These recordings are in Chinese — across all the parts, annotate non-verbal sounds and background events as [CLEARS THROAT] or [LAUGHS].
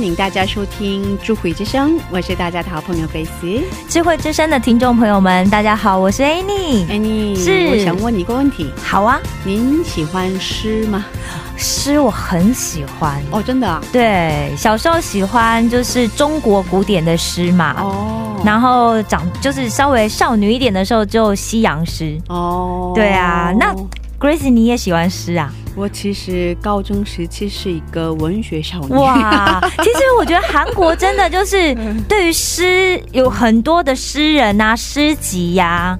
欢迎大家收听《智慧之声》，我是大家的好朋友菲斯。智慧之声的听众朋友们，大家好，我是 Annie。Annie，是我想问你一个问题，好啊，您喜欢诗吗？诗我很喜欢。哦，真的啊？对，小时候喜欢就是中国古典的诗嘛，哦，然后长就是稍微少女一点的时候就西洋诗。哦，对啊那 Grace，你也喜欢诗啊？我其实高中时期是一个文学少女。哇，[LAUGHS] 其实我觉得韩国真的就是 [LAUGHS] 对于诗有很多的诗人啊、诗集呀、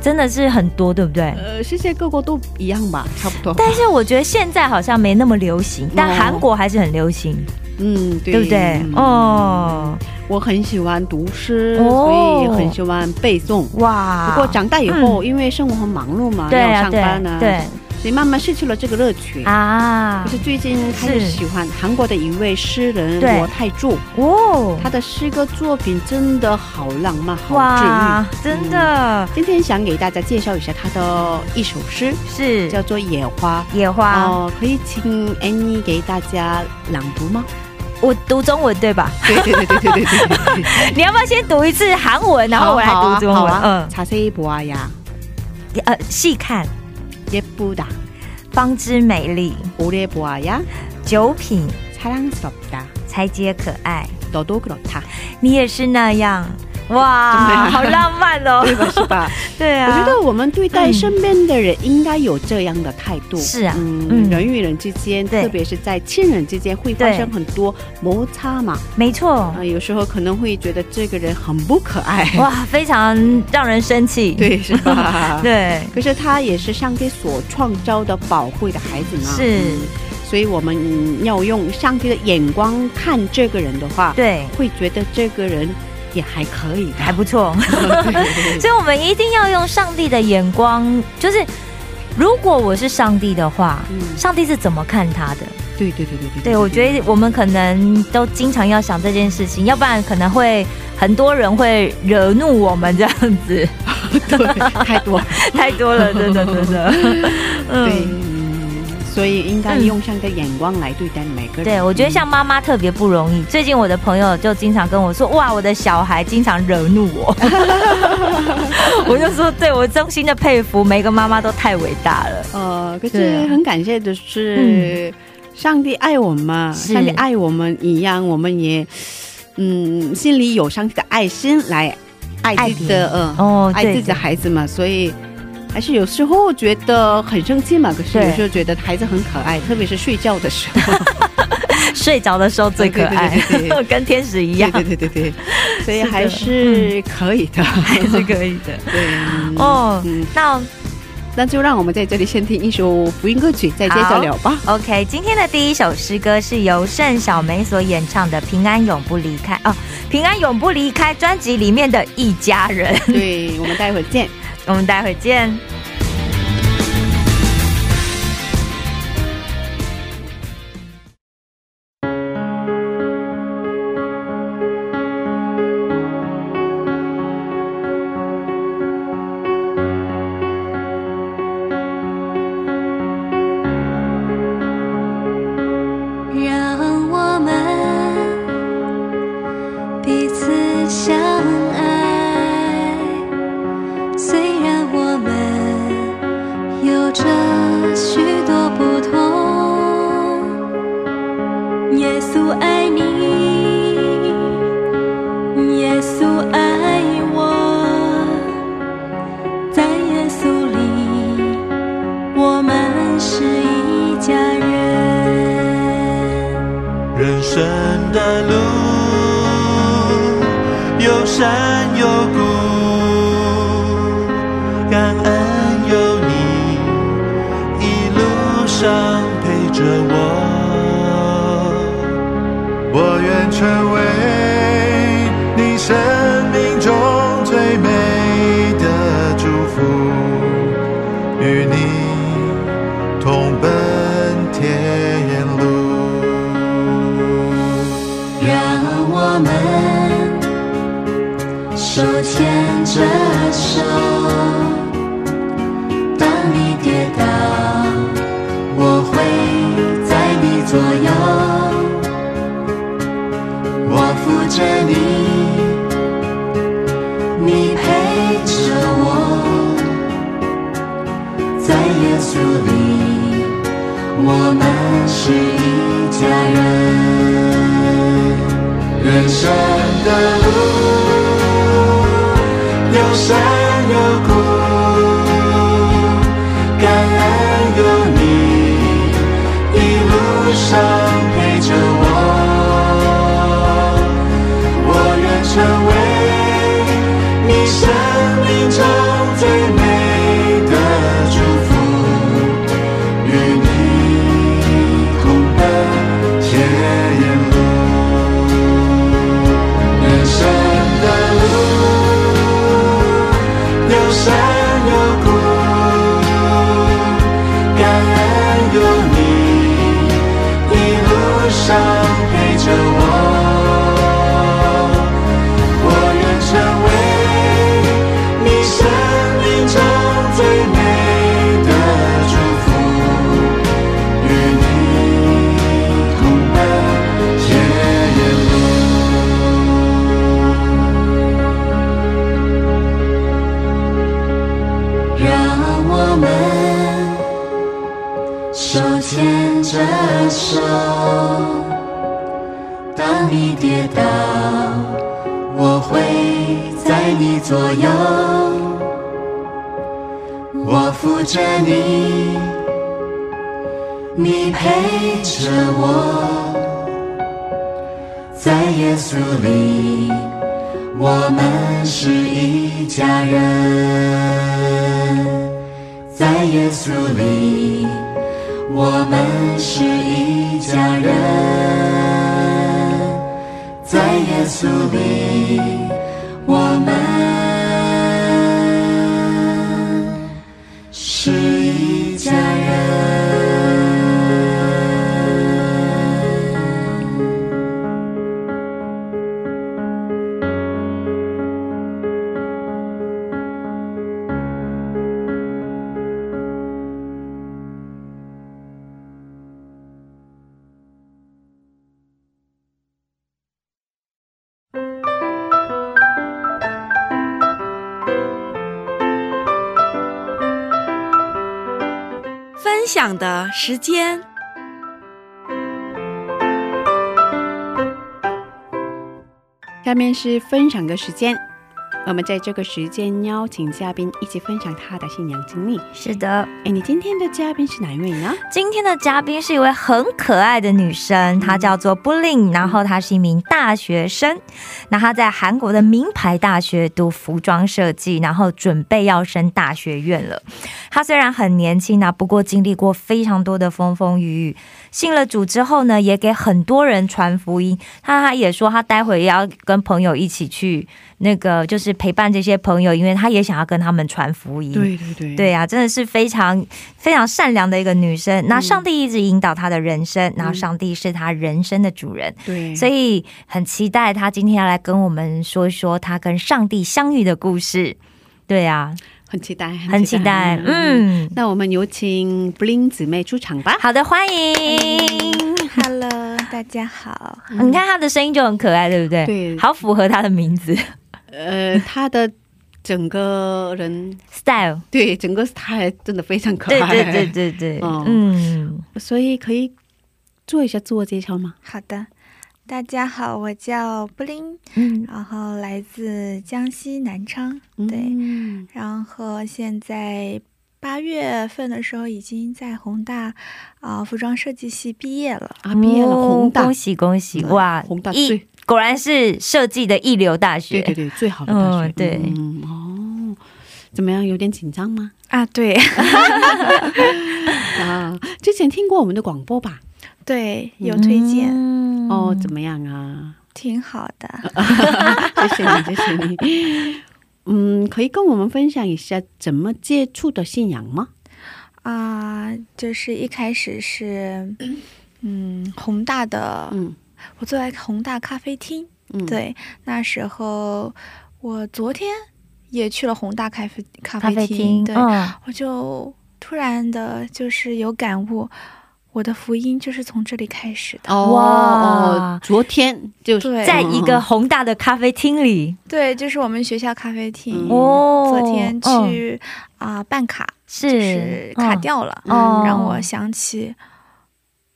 真的是很多，对不对？呃，世界各国都一样吧，差不多。但是我觉得现在好像没那么流行，[LAUGHS] 但韩国还是很流行，嗯，对，对不对？嗯哦，我很喜欢读诗，哦所以也很喜欢背诵。哇！不过长大以后，因为生活很忙碌嘛，要上班呢，对所以慢慢失去了这个乐趣啊！就是最近开始喜欢韩国的一位诗人罗泰柱哦，他的诗歌作品真的好浪漫，好治愈，真的。今天想给大家介绍一下他的一首诗，是叫做《野花》。野花哦，可以请安妮给大家朗读吗？我读中文对吧？对对对对对对对。[LAUGHS] 你要不要先读一次韩文，然后我来读中文？嗯，자세히보아 야， 呃，细看，예쁘 다。 方知美丽， 오래 보아야 九品 사랑스럽다 才皆可爱。 너도 그렇다 你也是那样，怎么 哇，好浪漫哦！[LAUGHS] 对吧？是吧？[LAUGHS] 对啊，我觉得我们对待身边的人应该有这样的态度。是啊嗯，嗯人与人之间，特别是在亲人之间，会发生很多摩擦嘛。没错啊、，有时候可能会觉得这个人很不可爱，哇，非常让人生气。[LAUGHS] 对，是吧？。对，可是他也是上帝所创造的宝贵的孩子嘛。是嗯所以我们嗯要用上帝的眼光看这个人的话，对，会觉得这个人也还可以的，还不错。[LAUGHS] 所以我们一定要用上帝的眼光，就是如果我是上帝的话，嗯。上帝是怎么看他的？对对对对对对，我觉得我们可能都经常要想这件事情，要不然可能会很多人会惹怒我们这样子，[LAUGHS] 对太多，[LAUGHS] 太多了，真的真的。对，嗯，所以应该用上帝的眼光来对待每个人。对，我觉得像妈妈特别不容易。最近我的朋友就经常跟我说：“哇，我的小孩经常惹怒我。[LAUGHS] ”我就说：“对我衷心的佩服，每个妈妈都太伟大了。呃，可是很感谢的是，上帝爱我们嘛，是上帝爱我们一样，我们也嗯心里有上帝的爱心来爱自己的嗯、哦爱自己的孩子嘛，所以。还是有时候觉得很生气嘛，可是有时候觉得孩子很可爱，特别是睡觉的时候。[LAUGHS] 睡着的时候最可爱对对对对，[LAUGHS] 跟天使一样，对对对对对，[LAUGHS] 所以还是可以的，还是可以的。对嗯哦嗯，那那就让我们在这里先听一首福音歌曲，再接着聊吧。OK，今天的第一首诗歌是由盛小梅所演唱的《平安永不离开》哦，《平安永不离开》专辑里面的一家人。对，我们待会儿见。我们待会见。稣里，我们是一家人，在耶稣时间。下面是分享的时间，我们在这个时间邀请嘉宾一起分享他的信仰经历。是的，哎，你今天的嘉宾是哪一位呢？今天的嘉宾是一位很可爱的女生，她叫做布林，然后她是一名大学生，那她在韩国的名牌大学读服装设计，然后准备要升大学院了。她虽然很年轻啊，不过经历过非常多的风风雨雨。信了主之后呢，也给很多人传福音。她她也说，她待会也要跟朋友一起去那个，就是陪伴这些朋友，因为她也想要跟他们传福音。对对对对啊，真的是非常非常善良的一个女生。那上帝一直引导她的人生，然后上帝是她人生的主人，对，所以很期待她今天要来跟我们说一说她跟上帝相遇的故事。对啊，很期待，很期待。嗯，那我们有请 Bling 姊妹出场吧。好的，欢迎。Hello，大家好。你看她的声音就很可爱，对不对？对好符合她的名字呃，他的整个人，style。对整个 style 真的非常可爱。对对对对，对嗯，所以可以做一下自我介绍吗？好的，大家好，我叫布林，嗯然后来自江西南昌，对，嗯然后现在八月份的时候已经在宏大啊、服装设计系毕业了。啊，毕业了，哦宏大恭，喜恭喜！嗯哇，宏大一最果然是设计的一流大学。对对对，最好的大学，嗯对嗯哦，怎么样？有点紧张吗？啊，对 [LAUGHS] 啊，之前听过我们的广播吧？对，有推荐，嗯哦，怎么样啊？挺好的。[LAUGHS] 谢谢你，谢谢你。嗯，可以跟我们分享一下怎么接触的信仰吗？啊、就是一开始是，嗯，宏大的，嗯我坐在宏大咖啡厅，嗯，，对，那时候我昨天也去了宏大咖啡咖咖啡厅，啡厅，对，嗯。我就突然的就是有感悟，我的福音就是从这里开始的。哦哇哦，昨天就是。在一个宏大的咖啡厅里，对，就是我们学校咖啡厅。昨天嗯。去啊、办卡，是就是卡掉了，哦让我想起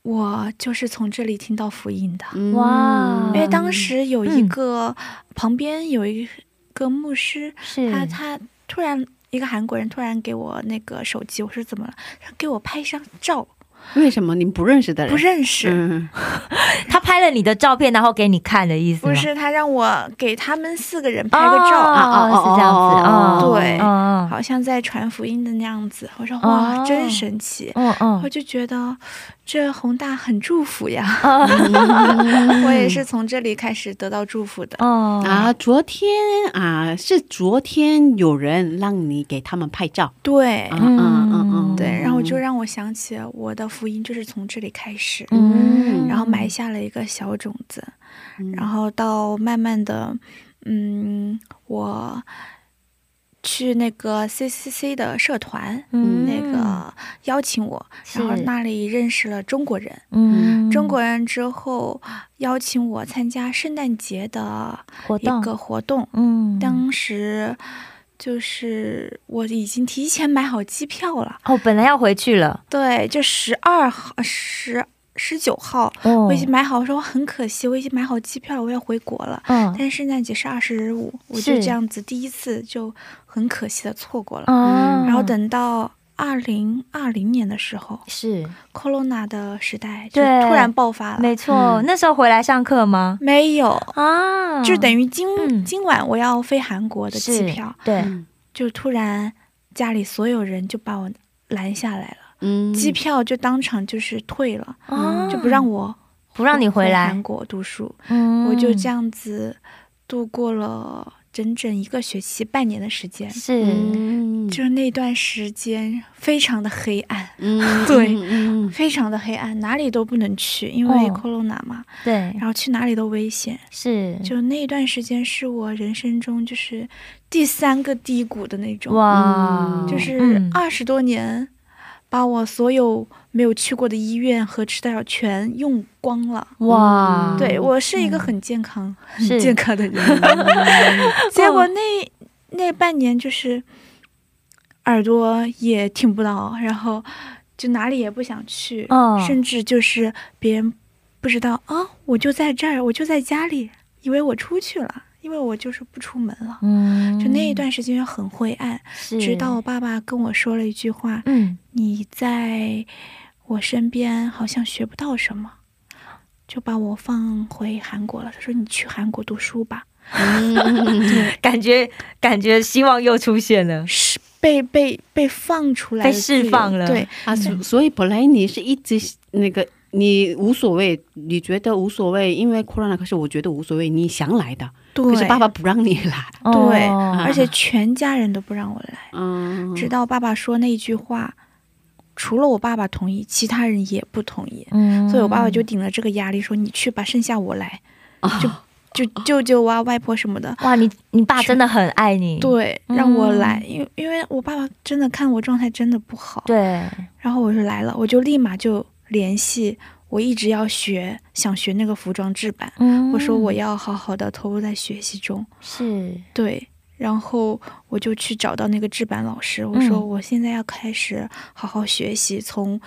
我就是从这里听到福音的。嗯哇因为当时有一嗯个、旁边有一个牧师，他他突然一个韩国人突然给我那个手机，我说怎么了？他给我拍一张照，为什么？你不认识的人？不认识。嗯。[LAUGHS] 他拍了你的照片，然后给你看的意思？不是他让我给他们四个人哦，拍个照，哦是这样子，哦，对。嗯好像在传福音的那样子。我说哦。哇，真神奇！嗯嗯。我就觉得这宏大很祝福呀，嗯。[LAUGHS] 我也是从这里开始得到祝福的。哦。啊，昨天啊，是昨天有人让你给他们拍照，对，嗯嗯嗯嗯，对，然后就让我想起我的福音就是从这里开始，嗯。然后埋下了一个小种子，嗯。然后到慢慢的，嗯，我去那个 CCC 的社团，嗯那个邀请我，然后那里认识了中国人。嗯。中国人之后邀请我参加圣诞节的一活动个活动，嗯。当时就是我已经提前买好机票了，哦，本来要回去了，对，就十二号、十十九号，哦我已经买好，我说很可惜，我已经买好机票了，我要回国了。嗯但是圣诞节是二十五，我就这样子第一次就很可惜的错过了。哦然后等到二零二零年的时候是，corona 的时代就对突然爆发了。没错，那时候回来上课吗？没有，啊，就等于今、嗯。今晚我要飞韩国的机票，对，嗯就突然家里所有人就把我拦下来了，嗯。机票就当场就是退了，嗯就不让我不让你回来。韩国读书。嗯。我就这样子度过了整整一个学期，半年的时间。是。嗯。就是那段时间非常的黑暗，嗯 [LAUGHS] 对嗯非常的黑暗，哪里都不能去，因为哦。corona 嘛，对。然后去哪里都危险。是。就那段时间是我人生中就是第三个低谷的那种，哇，嗯就是嗯。二十多年，把我所有没有去过的医院和吃的药全用光了。哇，对我是一个嗯。很健康、是。很健康的人，[LAUGHS] 结果那那半年就是耳朵也听不到，然后就哪里也不想去，哦甚至就是别人不知道啊，我就在这儿，我就在家里，以为我出去了，因为我就是不出门了。嗯，就那一段时间很灰暗，直到我爸爸跟我说了一句话：“嗯你在我身边好像学不到什么。”就把我放回韩国了。他说：“你去韩国读书吧。[LAUGHS] 感觉感觉希望又出现了”，是被被被放出来被释放了对，啊，所所以本来你是一直那个你无所谓，你觉得无所谓，因为 corona，可是我觉得无所谓，你想来的，对，可是爸爸不让你来，对哦而且全家人都不让我来，嗯，直到爸爸说那句话，除了我爸爸同意，其他人也不同意。嗯。所以我爸爸就顶了这个压力，说你去吧，剩下我来，就就舅舅啊、外婆什么的，哇，你你爸真的很爱你，对，嗯让我来，因为因为我爸爸真的看我状态真的不好，对，然后我就来了，我就立马就联系我一直要学，想学那个服装制版，嗯。我说我要好好的投入在学习中，是。对。然后我就去找到那个制版老师，我说嗯。我现在要开始好好学习，从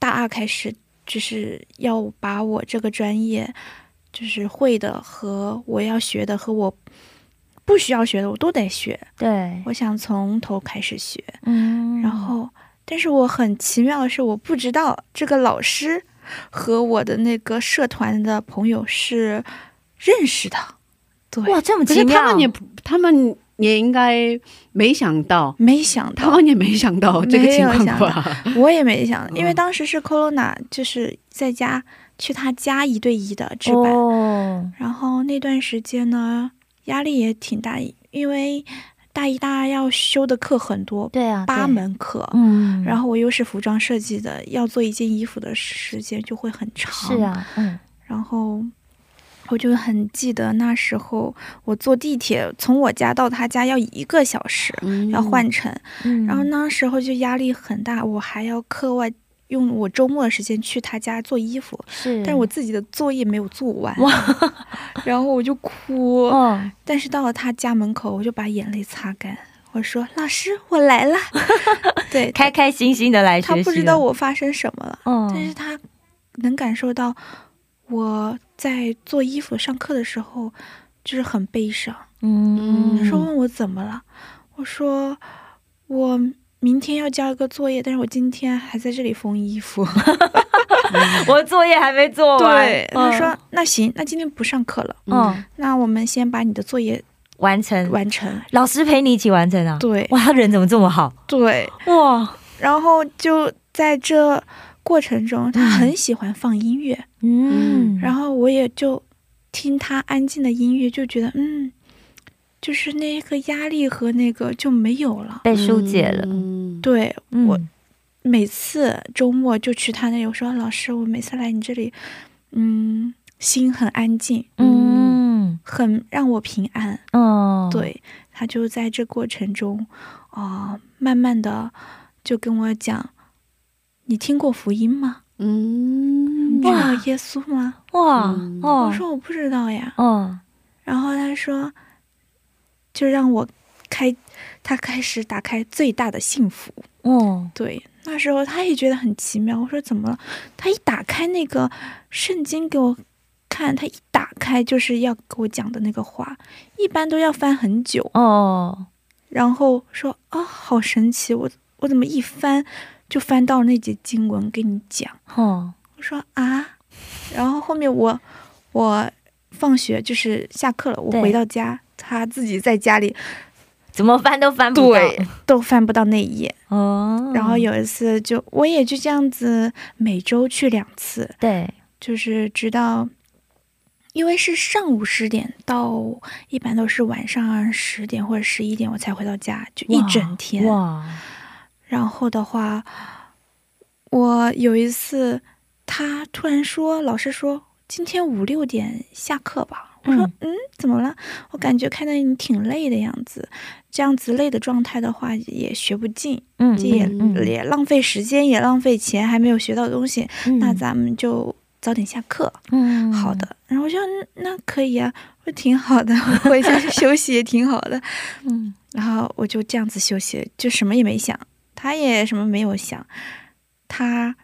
大二开始，就是要把我这个专业就是会的和我要学的和我不需要学的我都得学，对，我想从头开始学。嗯。然后，但是我很奇妙的是，我不知道这个老师和我的那个社团的朋友是认识的。对，哇，这么奇妙，他们也他们也应该没想到，没想到，他们也没想到这个情况吧？[LAUGHS] 我也没想到，因为嗯当时是 Corona，就是在家去他家一对一的值班，哦，然后那段时间呢，压力也挺大，因为大一、大二要修的课很多，对啊，八，门课。嗯，然后我又是服装设计的，要做一件衣服的时间就会很长。是，啊，嗯，然后我就很记得那时候我坐地铁从我家到他家要一个小时，嗯要换乘。嗯然后那时候就压力很大，我还要课外用我周末的时间去他家做衣服，是，但是我自己的作业没有做完，哇，[LAUGHS] 然后我就哭。哦，但是到了他家门口，我就把眼泪擦干，我说：“老师，我来了。[LAUGHS] ”对，开开心心的来学习，他不知道，我发生什么了，嗯，但是他能感受到我在做衣服上课的时候就是很悲伤。嗯，他说问我怎么了，我说我明天要交一个作业，但是我今天还在这里缝衣服。[LAUGHS] 我作业还没做完，对，他说那行，那今天不上课了，嗯，那我们先把你的作业完成，完成。老师陪你一起完成啊，对。哇，他人怎么这么好？对，哇，然后就在这过程中，他很喜欢放音乐，嗯，然后我也就听他安静的音乐，就觉得嗯，就是那个压力和那个就没有了。被疏解了，嗯，对嗯我每次周末就去他那里，我说老师，我每次来你这里，嗯，心很安静，嗯很让我平安。哦，，对他就在这过程中，啊、慢慢的就跟我讲，你听过福音吗？嗯，你知道耶稣吗？哇嗯哦，我说我不知道呀。哦，然后他说，就让我开，他开始打开最大的幸福。哦，对，那时候他也觉得很奇妙。我说怎么了？他一打开那个圣经给我看，他一打开就是要给我讲的那个话，一般都要翻很久。哦，然后说啊，好神奇！我我怎么一翻就翻到那节经文给你讲？哦，我说啊，然后后面我我放学就是下课了，我回到家，他自己在家里怎么翻都翻不到，对都翻不到那一页。哦，然后有一次就我也就这样子每周去两次，对，就是直到。因为是上午十点到，一般都是晚上十点或者十一点我才回到家，就一整天。哇，然后的话，我有一次，他突然说，老师说今天五六点下课吧。我说，嗯怎么了？我感觉看到你挺累的样子，这样子累的状态的话，也学不进，嗯，这也、也浪费时间，也浪费钱，还没有学到东西。嗯那咱们就早点下课。嗯好，的。然后我说，嗯那可以啊，我挺好的，我回家休息也挺好的。[LAUGHS] 嗯然后我就这样子休息，就什么也没想，他也什么没有想。他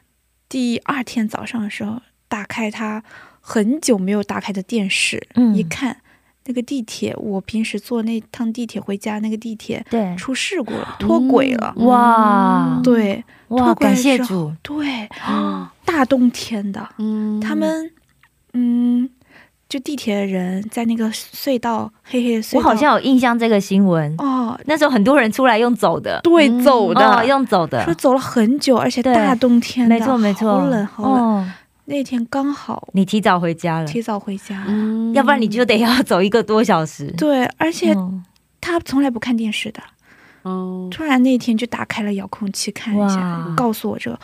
第二天早上的时候，打开他很久没有打开的电视，嗯。一看那个地铁，我平时坐那趟地铁回家，那个地铁对，出事故了，脱轨了。嗯。哇。对哇，脱轨感谢主，对，[GASPS] 大冬天的，嗯，他们嗯，就地铁的人在那个隧道黑黑的隧道，我好像有印象这个新闻，哦，那时候很多人出来用走的，对，嗯。走的、哦，用走的。说，走了很久，而且大冬天的，没错没错，好冷好冷。哦，那天刚好你提早回家了，提早回家，嗯，要不然你就得要走一个多小时。对，而且嗯。他从来不看电视的，哦，突然那天就打开了遥控器看一下，告诉我这个，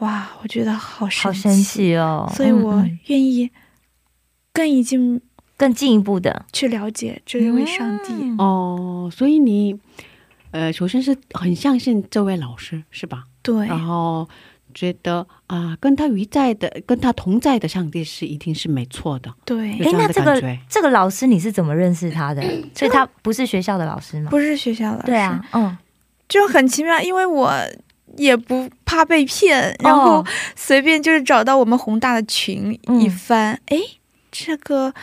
哇，我觉得好神好神奇哦！所以我愿意更已经更进一步的去了解这一位上帝。嗯。哦，所以你呃，首先是很相信这位老师是吧？对，然后觉得啊、跟他与在的、跟他同在的上帝是一定是没错的，对有，这样那这个。这个老师你是怎么认识他的？所以他不是学校的老师吗？不是学校的，对啊，嗯，就很奇妙，因为我也不怕被骗，然后哦随便就是找到我们宏大的群嗯一翻，哎、这个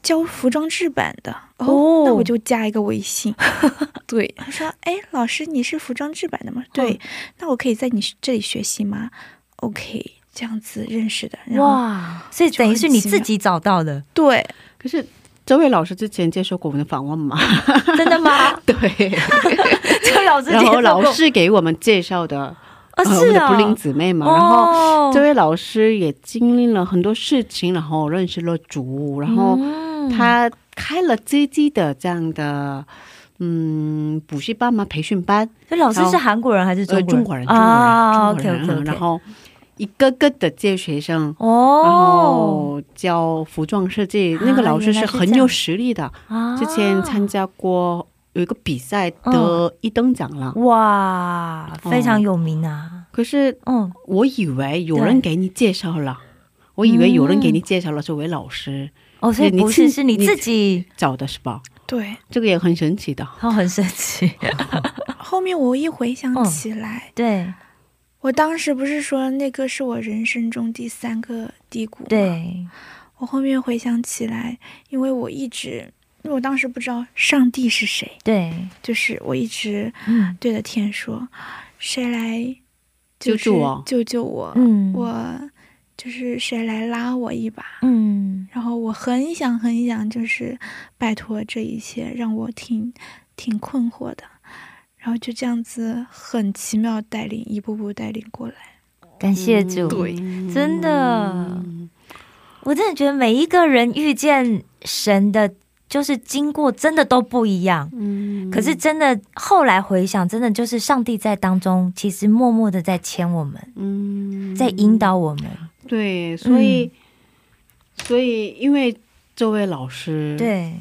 教服装制版的哦，哦那我就加一个微信。[LAUGHS] 对，他说：“哎，老师，你是服装制版的吗？”对，那我可以在你这里学习吗？OK，这样子认识的。然后哇，所以等于是你自己找到的，对，可是这位老师之前接受过我们的访问吗？[LAUGHS] 真的吗？对，[LAUGHS] 这位老师然后老师给我们介绍的，哦呃我是啊，们的布林姊妹嘛，然后。哦这位老师也经历了很多事情，然后认识了主，然后嗯他开了自己的这样的嗯补习班嘛，培训班，这老师是韩国人还是中呃，国人？中国人，中国人，啊，OK 中国人 OK 嗯 OK，然后一个个的接学生。哦。然哦，后教服装设计，啊那个老师是很有实力的，啊之前参加过有一个比赛嗯。得一等奖了。哇，非常有名啊，可是嗯，我以为有人给你介绍了，我以为有人给你介绍了这位老师，哦，所以你不是是你自己，找的是吧？对。这个也很神奇的。哦，很神奇，[LAUGHS] 后面我一回想嗯起来，对我当时不是说那个是我人生中第三个低谷吗？对，我后面回想起来，因为我一直，因为我当时不知道上帝是谁，对，就是我一直嗯对着天说：“谁来就是救救我救救我！嗯，我就是谁来拉我一把？”嗯然后我很想很想，就是拜托这一切，让我挺挺困惑的。然后就这样子很奇妙带领，一步步带领过来。感谢主，对真的，我真的觉得每一个人遇见神的，就是经过真的都不一样。嗯可是真的后来回想，真的就是上帝在当中，其实默默的在牵我们，嗯在引导我们。对，所以、所以因为这位老师对，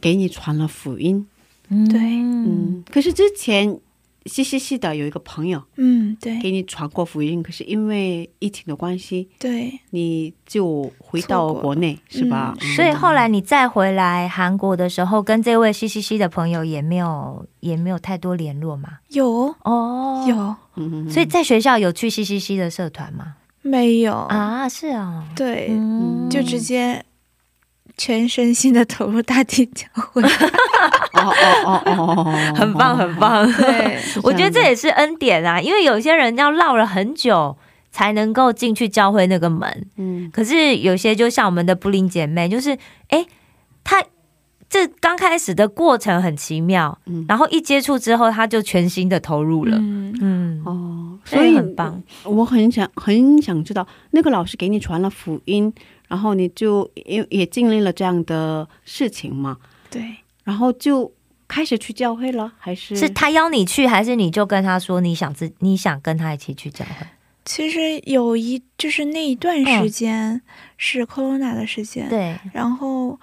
给你传了福音，嗯。对。嗯，可是之前西西西的有一个朋友嗯，对。给你传过福音，可是因为疫情的关系，对，你就回到国内是吧？嗯。所以后来你再回来韩国的时候，跟这位西西西的朋友也没有也没有太多联络嘛。有。哦，，有嗯，所以在学校有去西西西的社团吗？没有？啊，是啊，对，嗯就直接全身心的投入大地教会。[LAUGHS] 哦哦哦哦哦，很棒，很棒。对，[LAUGHS] 我觉得这也是恩典啊，因为有些人要绕了很久才能够进去教会那个门，嗯可是有些就像我们的布林姐妹，就是哎，她这刚开始的过程很奇妙，嗯。然后一接触之后，他就全心的投入了。嗯，嗯，哦，所以很棒。我很想很想知道，那个老师给你传了福音，然后你就也也经历了这样的事情嘛，对，然后就开始去教会了，还是？是他邀你去，还是你就跟他说你想自你想跟他一起去教会？其实有一就是那一段时间是 corona 的时间，，对，然后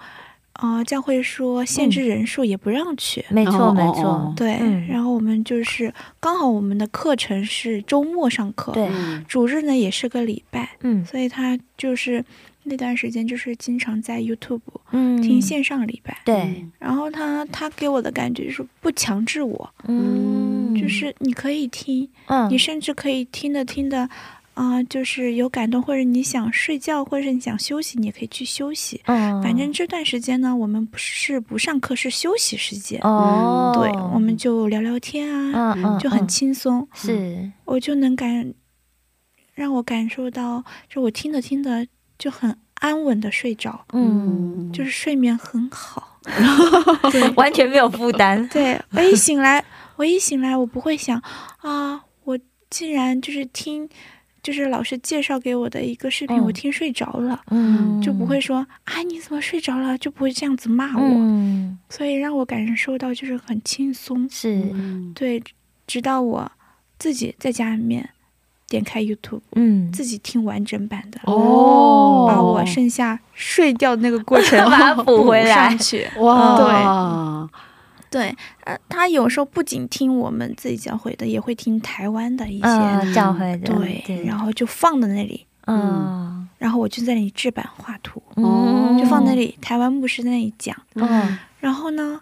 呃，教会说限制人数也不让去。没错哦没错。对，嗯。然后我们就是刚好我们的课程是周末上课，对，嗯主日呢也是个礼拜，嗯。所以他就是那段时间就是经常在 YouTube 嗯。听线上礼拜。对，然后他他给我的感觉就是不强制我，嗯，就是你可以听，嗯。你甚至可以听的听的，啊、就是有感动，或者你想睡觉，或者你想休息，你也可以去休息。嗯反正这段时间呢，我们不是不上课，是休息时间。哦，对，我们就聊聊天啊，就很嗯轻松。是我就能感，让我感受到，就我听着听着就很安稳的睡着，嗯，就是睡眠很好。[LAUGHS] 完全没有负担。对我一醒来，我一醒来，我不会想啊，我竟然就是听，就是老师介绍给我的一个视频，嗯。我听睡着了，嗯。就不会说啊你怎么睡着了，就不会这样子骂我，嗯，所以让我感受到就是很轻松。对，直到我自己在家里面点开 YouTube，嗯。自己听完整版的。哦把我剩下睡掉的那个过程 [LAUGHS] 把它补回来上去，哇，对，呃，他有时候不仅听我们自己教会的，也会听台湾的一些，嗯教会的对，然后就放在那里，嗯然后我就在那里制版画图，嗯就放那。里，台湾牧师在那里讲，嗯。然后呢，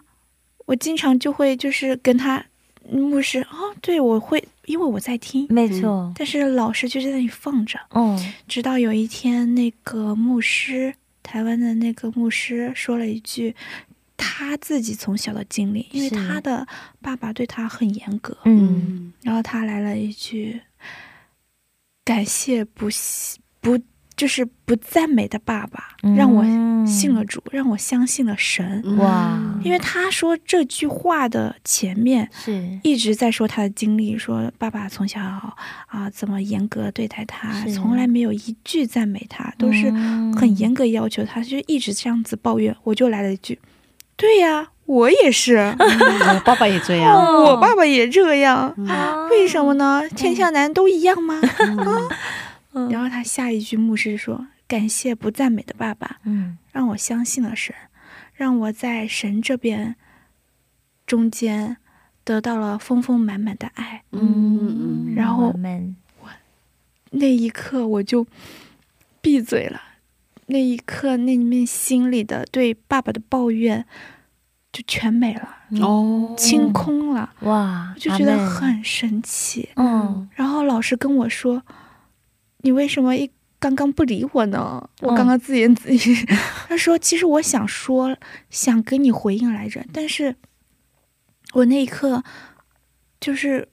我经常就会就是跟他牧师哦，对我会，因为我在听，没错，但是老师就在那里放着，嗯。直到有一天那个牧师台湾的那个牧师说了一句他自己从小的经历，因为他的爸爸对他很严格，嗯。然后他来了一句：“感谢不不就是不赞美的爸爸，让我信了主，让我相信了神。嗯哇。因为。他说这句话的前面是。一直在说他的经历，说爸爸从小啊、怎么严格对待他，从来没有一句赞美他，都是嗯。很严格要求他，就一直这样子抱怨。我就来了一句：“对呀，我也是，嗯我爸爸也这样，[LAUGHS] 哦。我爸爸也这样。啊为什么呢？天下男都一样吗？” [LAUGHS] 嗯。然后他下一句牧师说：“感谢不赞美的爸爸，嗯。让我相信了神，让我在神这边中间得到了丰丰满满的爱。嗯嗯然后我那一刻我就闭嘴了，那一刻那面心里的对爸爸的抱怨就全没了，哦，清空了，哇我就觉得很神奇。嗯。然后老师跟我说：“你为什么一刚刚不理我呢？”我嗯刚刚自言自语，他说：“其实我想说，想跟你回应来着，但是我那一刻就是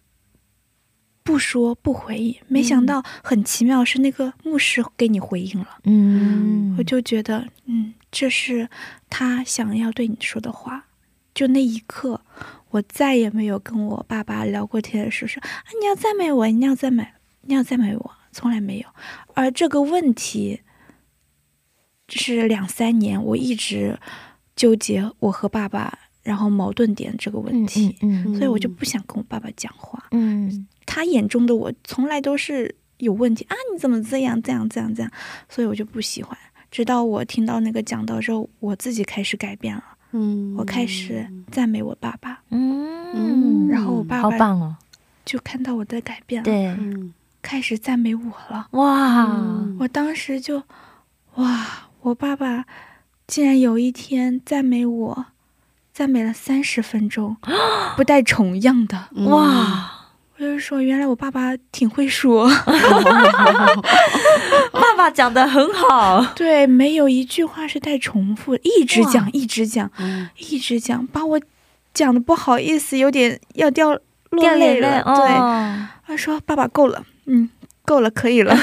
不说不回应，没想到很奇妙是那个牧师给你回应了，嗯我就觉得，嗯，这是他想要对你说的话。就那一刻，我再也没有跟我爸爸聊过天的时候说啊，你要赞美我，你要赞美，你要赞美我，从来没有。而这个问题，是两三年我一直纠结我和爸爸然后矛盾点这个问嗯题，嗯所以我就不想跟我爸爸讲话。嗯他眼中的我从来都是有问题啊！你怎么这样这样这样这样？所以我就不喜欢。直到我听到那个讲道之后，我自己开始改变了，嗯我开始赞美我爸爸，嗯然后我爸爸好棒哦，就看到我的改变了，对嗯开始赞美我了。哇嗯我当时就，哇！我爸爸竟然有一天赞美我，赞美了三十分钟，不带重样的。嗯哇，我就说，原来我爸爸挺会说。[LAUGHS] 爸爸讲的很好，对，没有一句话是带重复的，一直讲，一直讲，嗯一直讲，把我讲的不好意思，有点要掉落掉眼泪泪了。对，哦，他说：“爸爸够了，嗯，够了，可以了。[LAUGHS] ”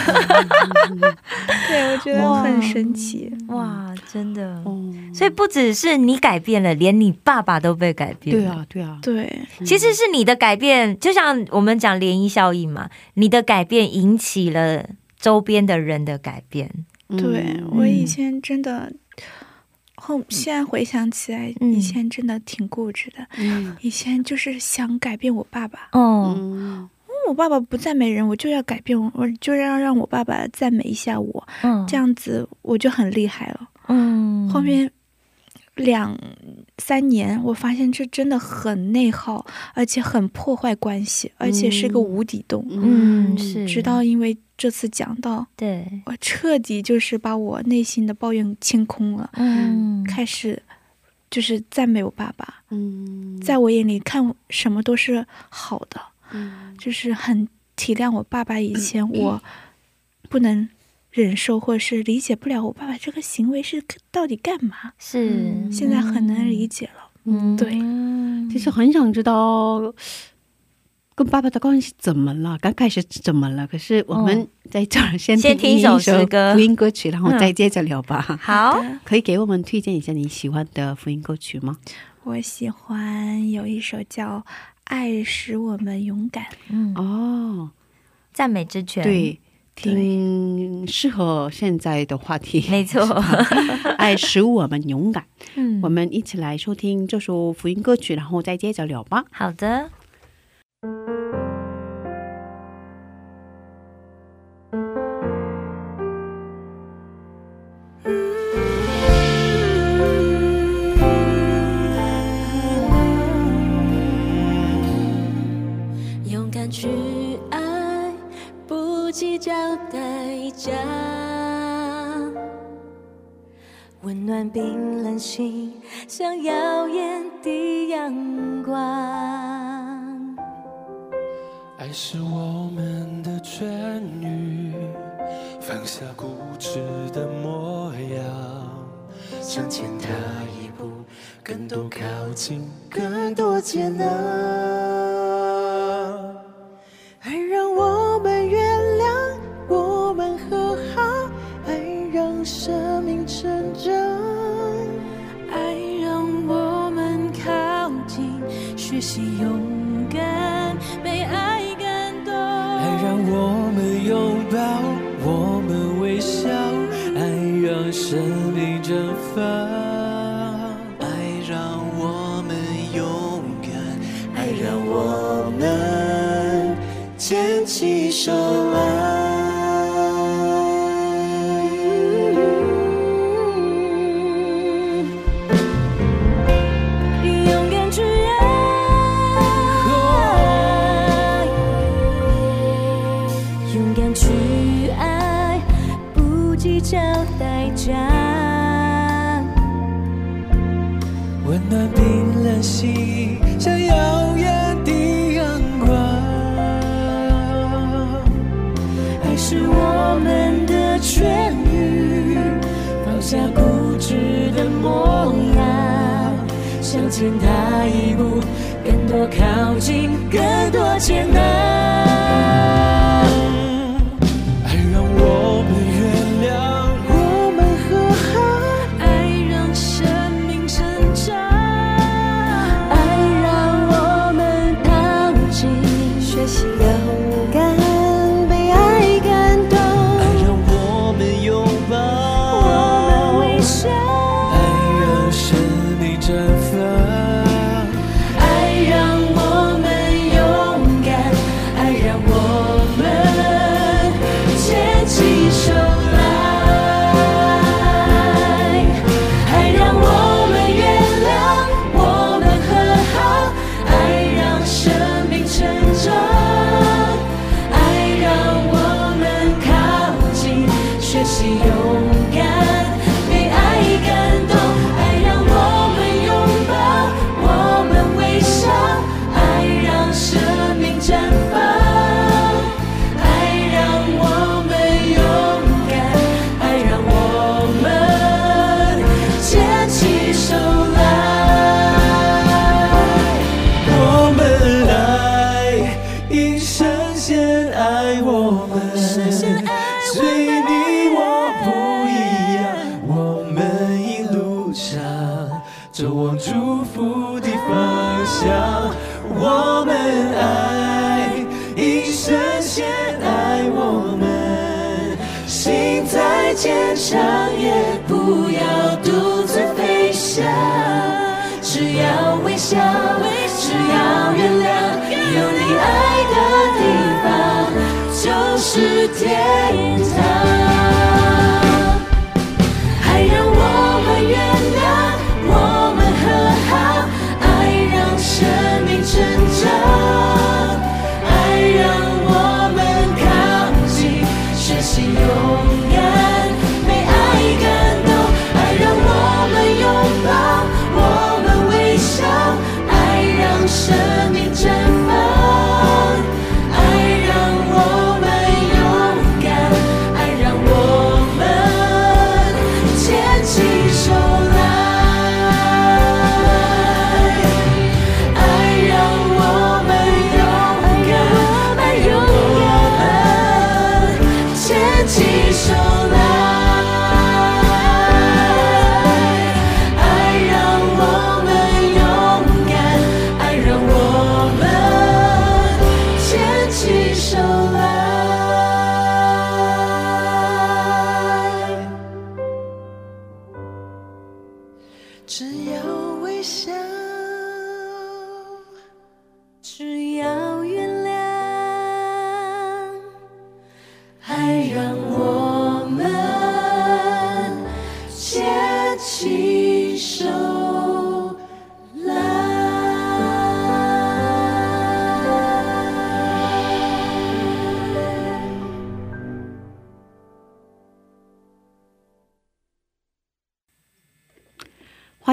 对，我觉得哇。很神奇。哇，真的，哦，所以不只是你改变了，连你爸爸都被改变。对，啊对啊，对，其实是你的改变，就像我们讲涟漪效应嘛，你的改变引起了周边的人的改变。嗯。对我以前真的，后现在回想起来，嗯。以前真的挺固执的。嗯。以前就是想改变我爸爸，哦，嗯我爸爸不赞美人，我就要改变我，我就要让我爸爸赞美一下我，嗯。这，样子我就很厉害了。嗯。后面两三年，我发现这真的很内耗，而且很破坏关系，而且是个无底洞。嗯。是，直到因为这次讲到，对，我彻底就是把我内心的抱怨清空了，嗯，开始就是赞美我爸爸，嗯。在我眼里看什么都是好的，嗯。就是很体谅我爸爸以 [CLEARS THROAT] 前我不能忍受或者是理解不了我爸爸这个行为是到底干嘛，是，现在很能理解了。嗯，对。嗯。其实很想知道跟爸爸的关系怎么了，刚开始怎么了？可是我们在这儿先先听一首诗歌。福音歌曲，然后嗯。再接着聊吧。好，可以给我们推荐一下你喜欢的福音歌曲吗？我喜欢有一首叫《爱使我们勇敢》，嗯，哦，赞美之泉，，对，挺适合现在的话题。[LAUGHS] 没错，[LAUGHS] 爱使我们勇敢。嗯。我们一起来收听这首福音歌曲，然后再接着聊吧。好的，冰冷心，像耀眼的阳光。爱是我们的痊愈，放下固执的模样，向前踏一步，更多靠近，更多接纳。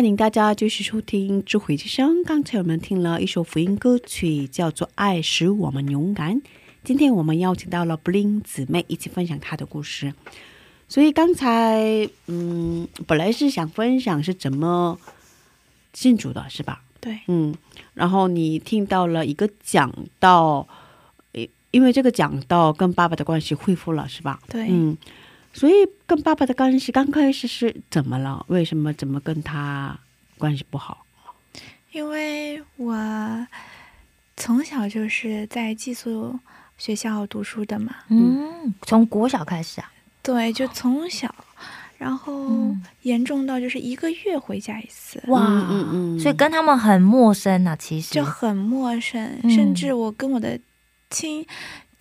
欢迎大家继续收听智慧之声。刚才我们听了一首福音歌曲，叫做《爱使我们勇敢》。今天我们邀请到了布林姊妹一起分享她的故事。所以刚才嗯，本来是想分享是怎么信主的，是吧？对，嗯，然后你听到了一个讲到，因，因为这个讲到跟爸爸的关系恢复了，是吧？对，嗯，所以跟爸爸的关系刚开始是怎么了？为什么怎么跟他关系不好？因为我从小就是在寄宿学校读书的嘛，嗯，从国小开始啊，对，就从小，然后嗯。严重到就是一个月回家一次，哇，嗯嗯嗯。所以跟他们很陌生啊，其实。就很陌生，嗯。甚至我跟我的亲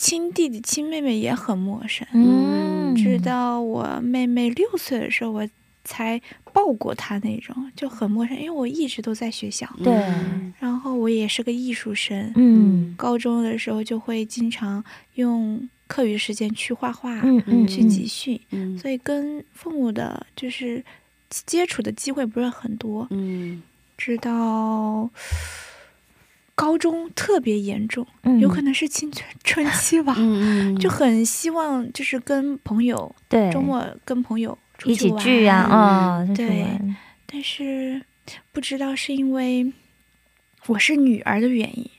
亲弟弟、亲妹妹也很陌生。嗯，直到我妹妹六岁的时候，我才抱过她那种，就很陌生，因为我一直都在学校，对嗯。然后我也是个艺术生，嗯。高中的时候就会经常用课余时间去画画，嗯嗯去集训，嗯。所以跟父母的就是接触的机会不是很多。嗯。直到高中特别严重，嗯。有可能是青春春期吧，嗯嗯，就很希望就是跟朋友对。周末跟朋友出一起去玩聚啊，嗯，对但是不知道是因为我是女儿的原因，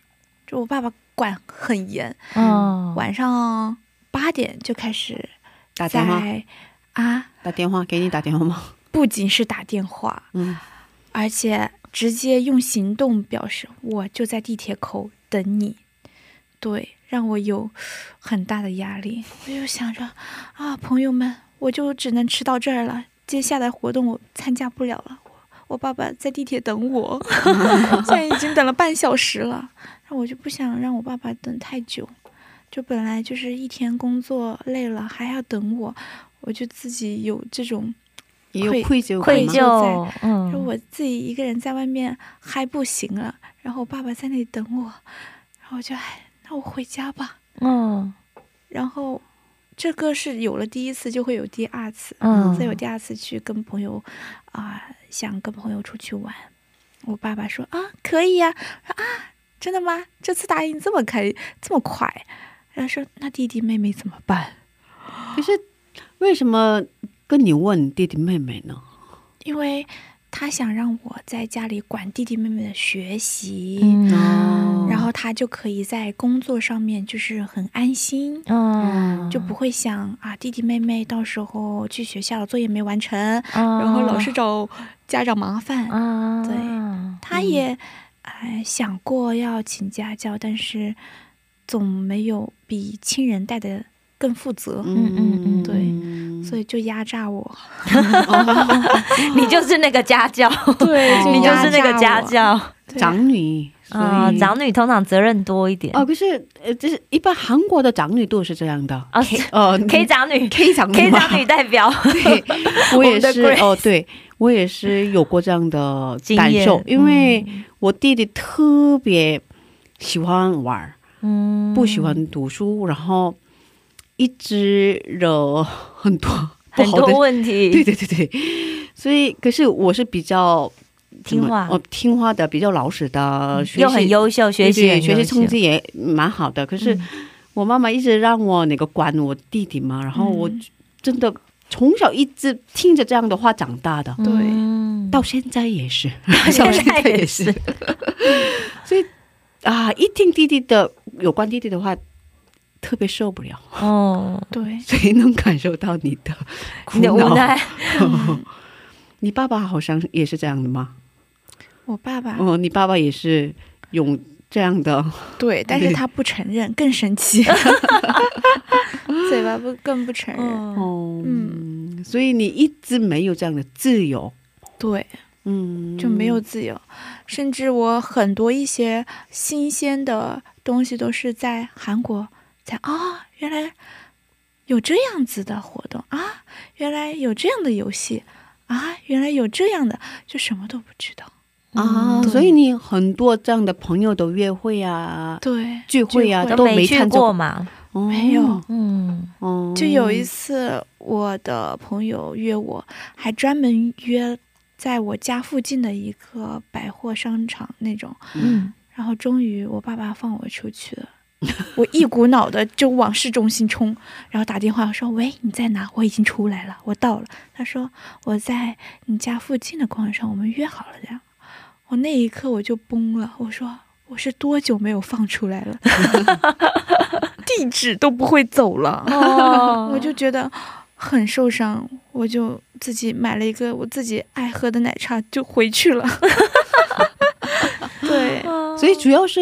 就我爸爸管很严，哦，晚上八点就开始打电话？在啊，打电话给你打电话吗？不仅是打电话，嗯。而且直接用行动表示我就在地铁口等你，对，让我有很大的压力。我就想着啊，朋友们，我就只能吃到这儿了，接下来活动我参加不了了。我爸爸在地铁等我，[LAUGHS] 现在已经等了半小时了，那我就不想让我爸爸等太久。就本来就是一天工作累了，还要等我，我就自己有这种也有愧愧疚愧疚就说嗯，我自己一个人在外面还不行了，然后我爸爸在那里等我，然后我就哎，那我回家吧。嗯。然后这个是有了第一次，就会有第二次，嗯，所以我第二次去跟朋友啊、想跟朋友出去玩，我爸爸说啊可以呀、说啊真的吗？这次答应这么开这么快，然后说那弟弟妹妹怎么办？可是为什么跟你问弟弟妹妹呢？因为他想让我在家里管弟弟妹妹的学习。嗯，然后他就可以在工作上面就是很安心，嗯，就不会想啊弟弟妹妹到时候去学校作业没完成，嗯，然后老是找家长麻烦。啊，对他也哎想过要请家教，但是总没有比亲人带的更负责，嗯嗯嗯对所以就压榨我。[LAUGHS] 你就是那个家教，对 [LAUGHS] 你就是那个家教。长女，啊，以长女通常责任多一点。哦，可是呃，就是一般韩国的长女都是这样的。啊呃，K 长女。K 长女，K 长女代表，对，我 [LAUGHS] 也是哦，对我也是有过这样的经验。感受，因为嗯。我弟弟特别喜欢玩儿，嗯。不喜欢读书，然后一直惹很多不很多好的，问题，[LAUGHS] 对对对对，所以可是我是比较听话。哦，听话的，比较老实的，学习又很优秀，学习学习成绩也蛮好的，可是嗯。我妈妈一直让我那个管我弟弟嘛，然后我嗯。真的从小一直听着这样的话长大的，对。嗯 [LAUGHS] 到现在也是，到现在也也是，[LAUGHS] 所以啊，一听弟弟的有关弟弟的话，特别受不了，哦，对，[LAUGHS] 所以能感受到你的苦你无恼。奈，[LAUGHS] 你爸爸好像也是这样的吗？我爸爸。哦，你爸爸也是用这样的，对，但是他不承认，更生气，[LAUGHS] 嘴巴不更不承认。嗯哦，嗯，所以你一直没有这样的自由，对，嗯，就没有自由，甚至我很多一些新鲜的东西都是在韩国才啊，原来有这样子的活动啊，原来有这样的游戏啊，原来有这样的，就什么都不知道。啊，嗯所以你很多这样的朋友的约会啊、对，聚会啊，聚都没去过嘛，哦没有嗯哦，就有一次，我的朋友约我，还专门约在我家附近的一个百货商场那种。嗯然后终于我爸爸放我出去了，[LAUGHS] 我一股脑的就往市中心冲，然后打电话说：“喂，你在哪？我已经出来了，我到了。”他说：“我在你家附近的广场，我们约好了的。”我那一刻我就崩了，我说：“我是多久没有放出来了？[LAUGHS] 地址都不会走了。”哦 [LAUGHS] 我就觉得很受伤，我就自己买了一个我自己爱喝的奶茶，就回去了。对，所以主要是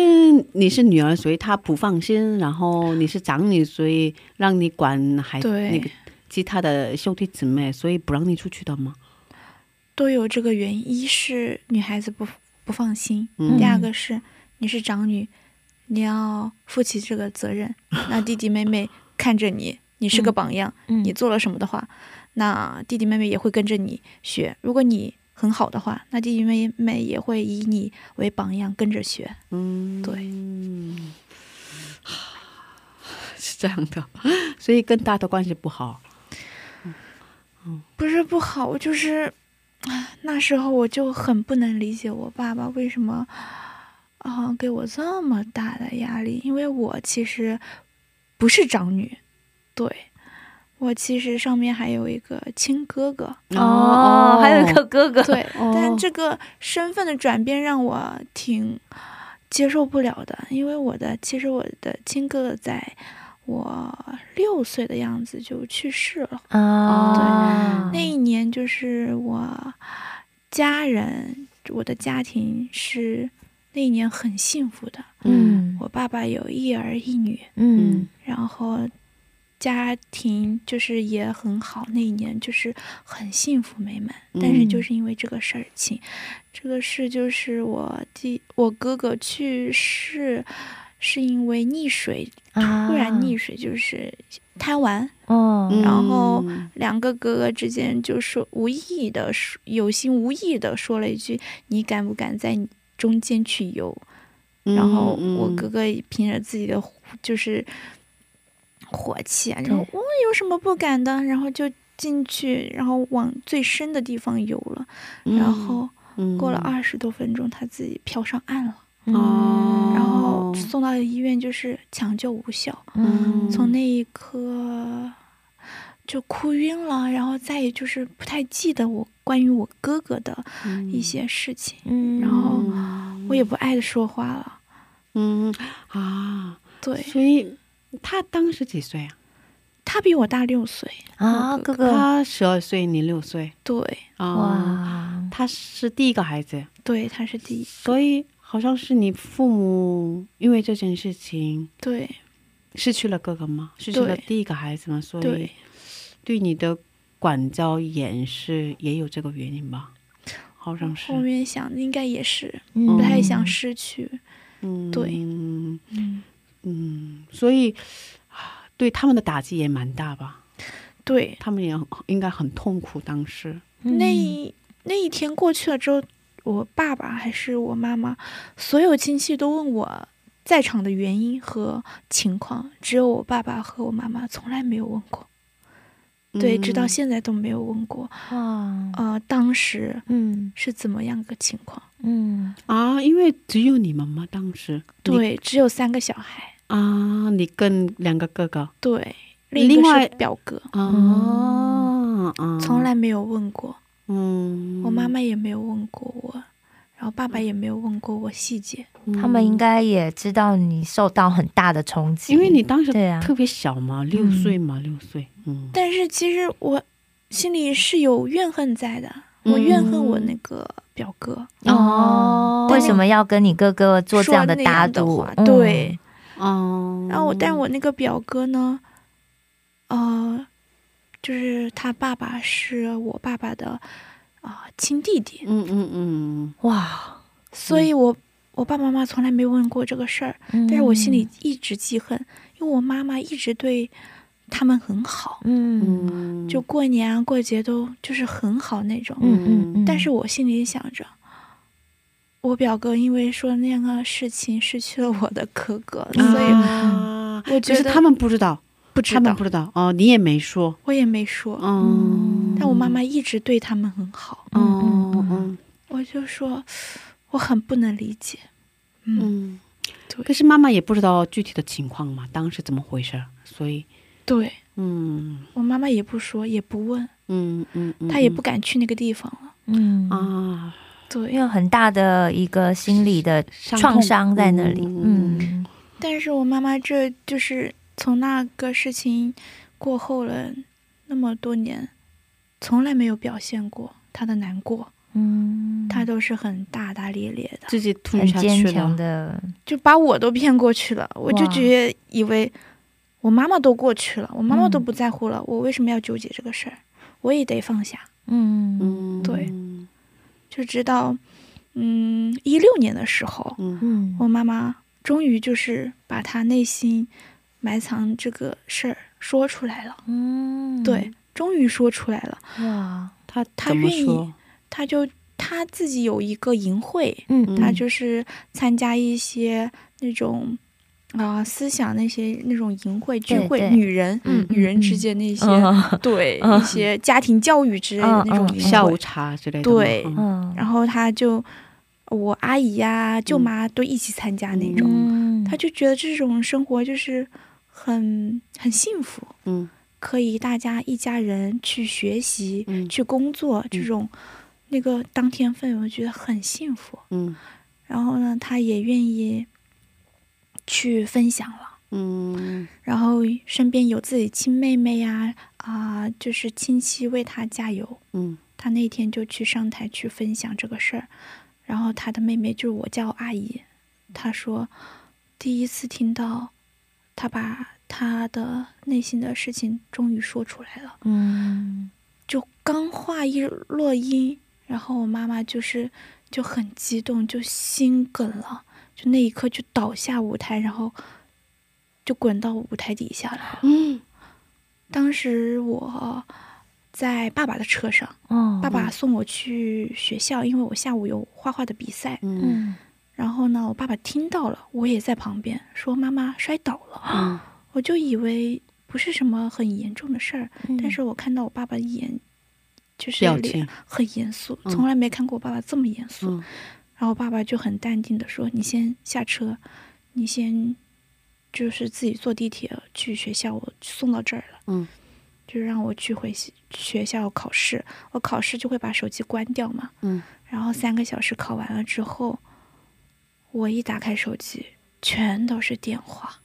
你是女儿，所以她不放心；然后你是长女，所以让你管孩对那个其他的兄弟姊妹，所以不让你出去的吗？都有这个原因。一是女孩子不不放心，嗯第二个是你是长女，你要负起这个责任。[LAUGHS] 那弟弟妹妹看着你，你是个榜样，嗯你做了什么的话，那弟弟妹妹也会跟着你学。如果你很好的话，那弟弟妹妹也会以你为榜样跟着学。嗯，对，[SIGHS] 是这样的，[LAUGHS] 所以跟大的关系不好。不是不好，就是，那时候我就很不能理解我爸爸为什么，啊、给我这么大的压力，因为我其实不是长女，对，我其实上面还有一个亲哥哥，哦，还有一个哥哥，对，[LAUGHS] 哦但这个身份的转变让我挺接受不了的，因为我的其实我的亲哥哥在我六岁的样子就去世了。啊，那一年就是我家人，我的家庭是那一年很幸福的。嗯我爸爸有一儿一女，嗯然后家庭就是也很好，那一年就是很幸福美满。但是就是因为这个事儿情，这个事就是我弟我哥哥去世，是因为溺水，啊突然溺水，就是贪玩。哦嗯然后两个哥哥之间就说无意的说，有心无意的说了一句：“你敢不敢在中间去游？”嗯然后我哥哥凭着自己的就是火气啊，然后对。我有什么不敢的，然后就进去，然后往最深的地方游了，然后过了二十多分钟，他自己漂上岸了，哦。然后送到医院就是抢救无效。嗯。从那一刻就哭晕了，然后再也就是不太记得我关于我哥哥的一些事情，嗯。然后。我也不爱说话了。嗯。啊，对所以他当时几岁啊？他比我大六岁，啊，哥哥。他十二岁，你六岁。对。啊。哇，他是第一个孩子，对，他是第一，所以好像是你父母因为这件事情对。失去了哥哥吗？失去了第一个孩子吗？所以对。对你的管教严是也有这个原因吧？好像是。后，面想应该也是嗯。不太想失去，嗯，对。嗯嗯，嗯，所以啊对他们的打击也蛮大吧？对。他们也应该很痛苦，当时。嗯那一那一天过去了之后，我爸爸还是我妈妈，所有亲戚都问我在场的原因和情况，只有我爸爸和我妈妈从来没有问过。对，直到嗯现在都没有问过，啊，呃，当时嗯是怎么样个情况？嗯啊，因为只有你们吗？当时对，只有三个小孩，啊，你跟两个哥哥？对，另一个另外表哥，啊，啊从来没有问过，嗯，我妈妈也没有问过我，然后爸爸也没有问过我细节。他们应该也知道你受到很大的冲击，因为你当时对啊。特别小嘛，六岁嘛，六岁，嗯，但是其实我心里是有怨恨在的，我怨恨我那个表哥。哦，为什么要跟你哥哥做这样的打赌？样的哦，然后我，但我那个表哥呢，呃，就是他爸爸是我爸爸的啊、亲弟弟，嗯嗯嗯，哇，所以我我爸爸妈妈从来没问过这个事儿，但是我心里一直记恨，因为我妈妈一直对他们很好，嗯嗯，就过年啊过节都就是很好那种。嗯嗯嗯，但是我心里想着，我表哥因为说那个事情失去了我的哥哥，所以啊，我觉得他们不知道，不知道他们不，知道哦，你也没说，我也没说。嗯，但我妈妈一直对他们很好，哦嗯嗯嗯我就说我很不能理解。嗯，嗯，可是妈妈也不知道具体的情况嘛，当时怎么回事，所以，对嗯我妈妈也不说，也不问，嗯嗯嗯，她也不敢去那个地方了。嗯啊，对，因为很大的一个心理的创伤在那里。嗯嗯但是我妈妈这就是从那个事情过后了那么多年，从来没有表现过她的难过，嗯，她都是很大大咧咧的，自己吞很下去坚强，的，就把我都骗过去了。我就哇觉得以为我妈妈都过去了，我妈妈都嗯不在乎了，我为什么要纠结这个事儿？我也得放下。嗯嗯，对就直到嗯一六年的时候，嗯嗯我妈妈终于就是把她内心埋藏这个事儿说出来了。嗯，对，终于说出来了。哇，他怎么他愿意说？她就她自己有一个淫会，嗯她就是参加一些那种啊、思想那些那种淫秽聚会，女人、嗯女人之嗯间那些、嗯。对、[LAUGHS] 嗯。一些家庭教育之类的那种嗯嗯。下午茶之类的，对然后他就我阿姨呀、舅妈都一起参加那种。嗯，她就觉得这种生活就是很很幸福，嗯。可以大家一家人去学习、嗯。去工作，这种那个当天氛围，我觉得很幸福。嗯。然后呢，他也愿意去分享了。嗯然后身边有自己亲妹妹呀，啊、就是亲戚为她加油。嗯她那天就去上台去分享这个事儿，然后她的妹妹就是我叫阿姨，她说第一次听到她把她的内心的事情终于说出来了，嗯就刚话一落音，然后我妈妈就是就很激动，就心梗了，就那一刻就倒下舞台，然后就滚到舞台底下了。嗯当时我在爸爸的车上。哦，爸爸送我去学校，因为我下午有画画的比赛。嗯嗯然后呢，我爸爸听到了，我也在旁边说妈妈摔倒了。嗯我就以为不是什么很严重的事儿，嗯但是我看到我爸爸眼就是脸很严肃，嗯从来没看过我爸爸这么严肃。嗯然后爸爸就很淡定的说：“你先下车，你先就是自己坐地铁去学校，我送到这儿了。”嗯就让我去回学学校考试，我考试就会把手机关掉嘛。嗯然后三个小时考完了之后，我一打开手机，全都是电话，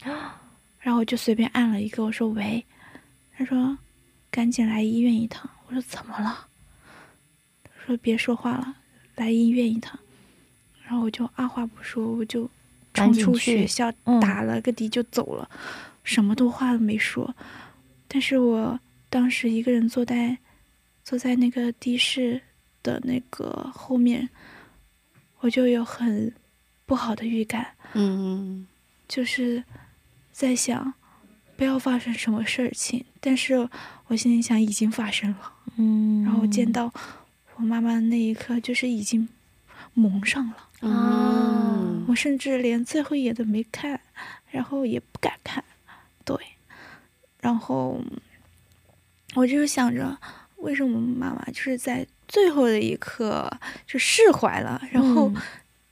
然后我就随便按了一个，我说喂，他说赶紧来医院一趟，我说怎么了？他说别说话了，来医院一趟。然后我就二话不说，我就冲出学校，嗯打了个的就走了，什么都话都没说。但是我当时一个人坐在坐在那个的士的那个后面，我就有很不好的预感，嗯就是在想不要发生什么事情。但是我心里想已经发生了，嗯，然后我见到我妈妈的那一刻，就是已经蒙上了。啊。我甚至连最后一眼都没看，然后也不敢看，对，然后我就是想着，为什么妈妈就是在最后的一刻就释怀了，然后嗯。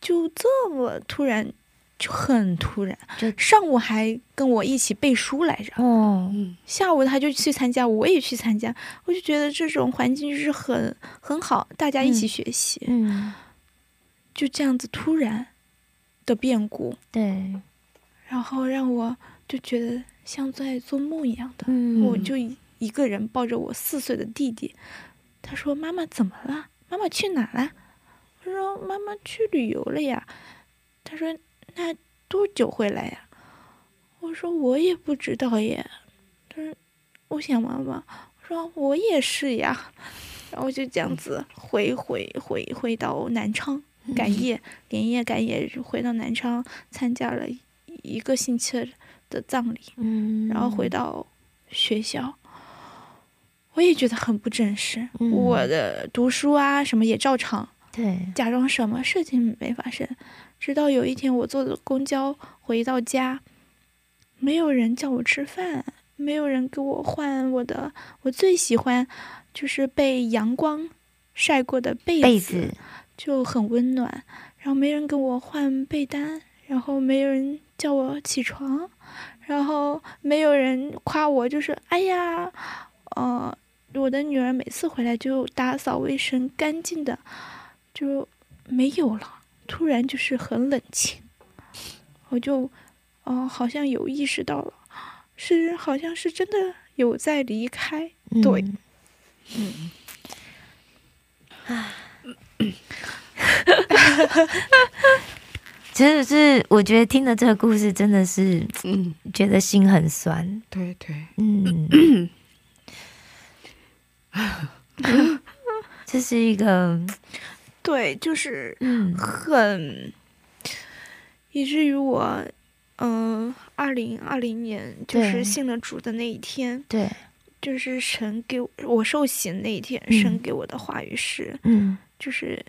就这么突然，就很突然，上午还跟我一起背书来着，下午他就去参加，我也去参加，我就觉得这种环境就是很很好，大家一起嗯。学习，嗯，就这样子突然的变故。对，然后让我就觉得像在做梦一样的。嗯我就一一个人抱着我四岁的弟弟，他说：“妈妈怎么了？妈妈去哪了？”我说：“妈妈去旅游了呀。”他说：“那多久回来呀？”我说：“我也不知道耶。”他说：“我想妈妈。”我说：“我也是呀。”然后就这样子回回回回到南昌赶夜，连夜赶夜回到南昌参加了一个星期的葬礼，嗯，然后回到学校，我也觉得很不真实。嗯我的读书啊什么也照常，对，假装什么事情没发生。直到有一天我坐的公交回到家，没有人叫我吃饭，没有人给我换我的我最喜欢就是被阳光晒过的被子，被子，就很温暖。然后没人给我换被单，然然后没有人叫我起床，然后没有人夸我，就是哎呀，呃，我的女儿每次回来就打扫卫生干净的，就没有了。突然就是很冷清，我就，哦、好像有意识到了，是好像是真的有在离开，对嗯其 [LAUGHS] 实是我觉得听了这个故事，真的是嗯，觉得心很酸。对对，嗯，[LAUGHS] 这是一个对，就是嗯很，以至于我，嗯、二零二零年就是信了主的那一天，对，就是神给我我受洗那一天，嗯。神给我的话语是，嗯就是，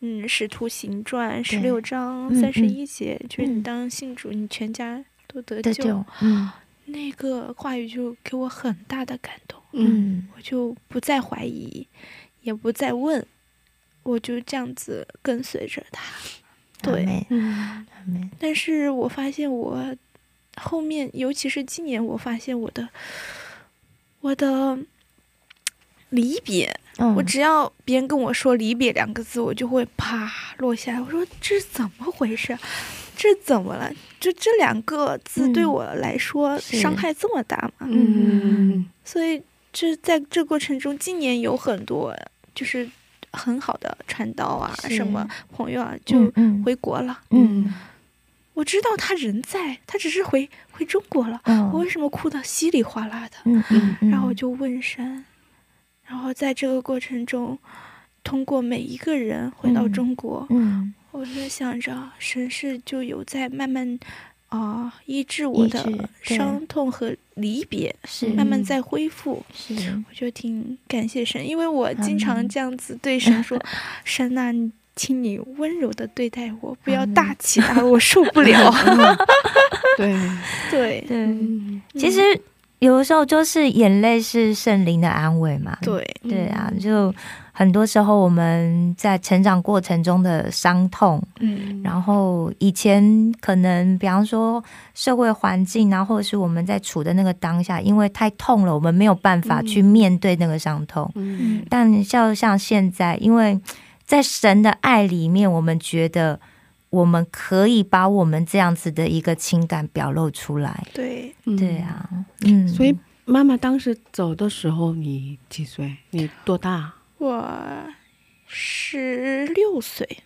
嗯，《使徒行传》十对六章嗯三十嗯一节，就是嗯你当信主，你全家都得救。嗯那个话语就给我很大的感动，嗯我就不再怀疑，也不再问，我就这样子跟随着他。对嗯但是我发现我后面，尤其是今年，我发现我的我的离别，嗯我只要别人跟我说“离别”两个字，我就会啪落下来。我说这是怎么回事？这怎么了？就这两个字对嗯我来说是伤害这么大吗？嗯所以这在这过程中，今年有很多就是很好的传道啊，什么朋友啊，就嗯回国了。嗯我知道他人在，他只是回回中国了。嗯我为什么哭得稀里哗啦的？嗯嗯嗯，然后我就问神，然后在这个过程中，通过每一个人回到嗯中国，嗯我就想着神是就有在慢慢啊、医治我的伤痛和离别，是慢慢在恢复。是我就挺感谢神，因为我经常这样子对神说：[LAUGHS] “神呐、你请你温柔的对待我，不要大起大落，我受不了。[LAUGHS] 对，[LAUGHS] 对其实有的时候就是眼泪是圣灵的安慰嘛，对，对啊，就很多时候我们在成长过程中的伤痛，嗯，然后以前可能比方说社会环境啊，或者是我们在处的那个当下，因为太痛了，我们没有办法去面对那个伤痛。嗯。但像像现在，因为在神的爱里面，我们觉得我们可以把我们这样子的一个情感表露出来。对，嗯。对，啊，嗯，所以妈妈当时走的时候，你几岁？你多大？我十六岁，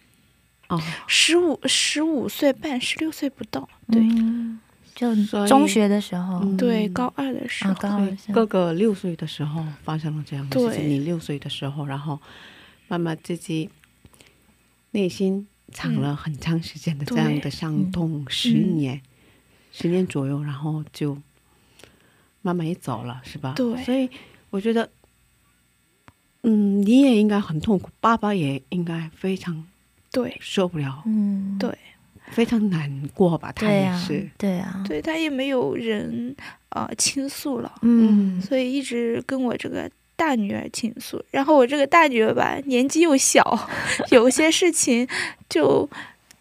哦，十五十五岁半，十六岁不到。对、嗯就中学的时候，嗯。对，高二的时啊，候，高二的时候。哥哥六岁的时候发生了这样的事对。情，你六岁的时候，然后妈妈自己内心藏了很长时间的这样的伤痛，十年，十年左右，然后就慢慢也走了，是吧？对。所以我觉得，嗯，你也应该很痛苦，爸爸也应该非常对。受不了，嗯，对。非常难过吧？他也是，，对啊，对，他也没有人呃倾诉了，嗯所以一直跟我这个大女儿倾诉。然后我这个大女儿吧，年纪又小，[LAUGHS] 有些事情就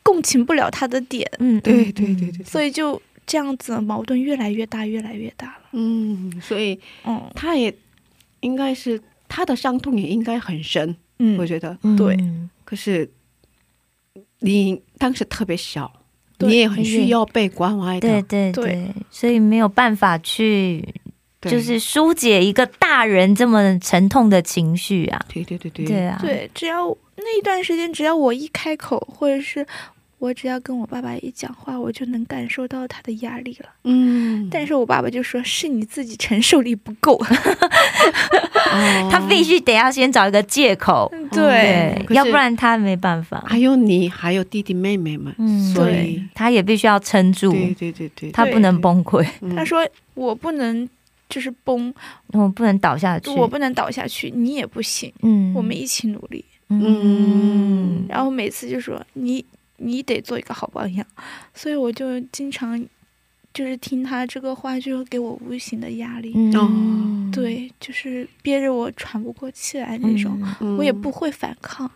共情不了她的点，嗯，对嗯对对对，所以就这样子矛盾越来越大，越来越大了。嗯，所以嗯。她也应该是她的伤痛也应该很深，嗯我觉得。嗯。对可是你当时特别小，你也很需要被关爱的，对对对。对，所以没有办法去对就是疏解一个大人这么沉痛的情绪啊，对对对对。对啊，对，只要那一段时间，只要我一开口，或者是我只要跟我爸爸一讲话，我就能感受到他的压力了。嗯，但是我爸爸就说是你自己承受力不够。[LAUGHS] 哦。他必须得要先找一个借口，对，要不然他没办法，还有你，还有弟弟妹妹们，嗯，所对以。他也必须要撑住，对对对对，他不能崩溃，嗯。他说我不能就是崩，我不能倒下去，我不能倒下去，你也不行，嗯，我们一起努力。嗯。然后每次就说你你得做一个好榜样，所以我就经常就是听他这个话，就给我无形的压力。嗯哦。对，就是憋着我喘不过气来那种，嗯我也不会反抗。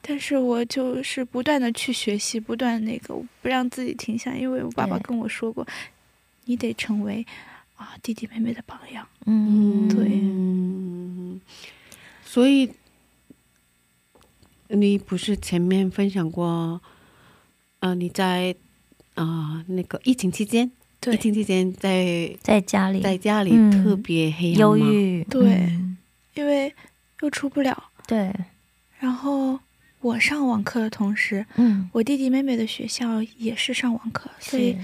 但是我就是不断的去学习，不断那个不让自己停下，因为我爸爸跟我说过，你得成为啊弟弟妹妹的榜样。嗯，对。嗯，所以你不是前面分享过，呃，你在啊、呃那个疫情期间，对。疫情期间在在家里。在家里嗯。特别黑忧郁，对嗯。因为又出不了，对，然后我上网课的同时，嗯，我弟弟妹妹的学校也是上网课，所以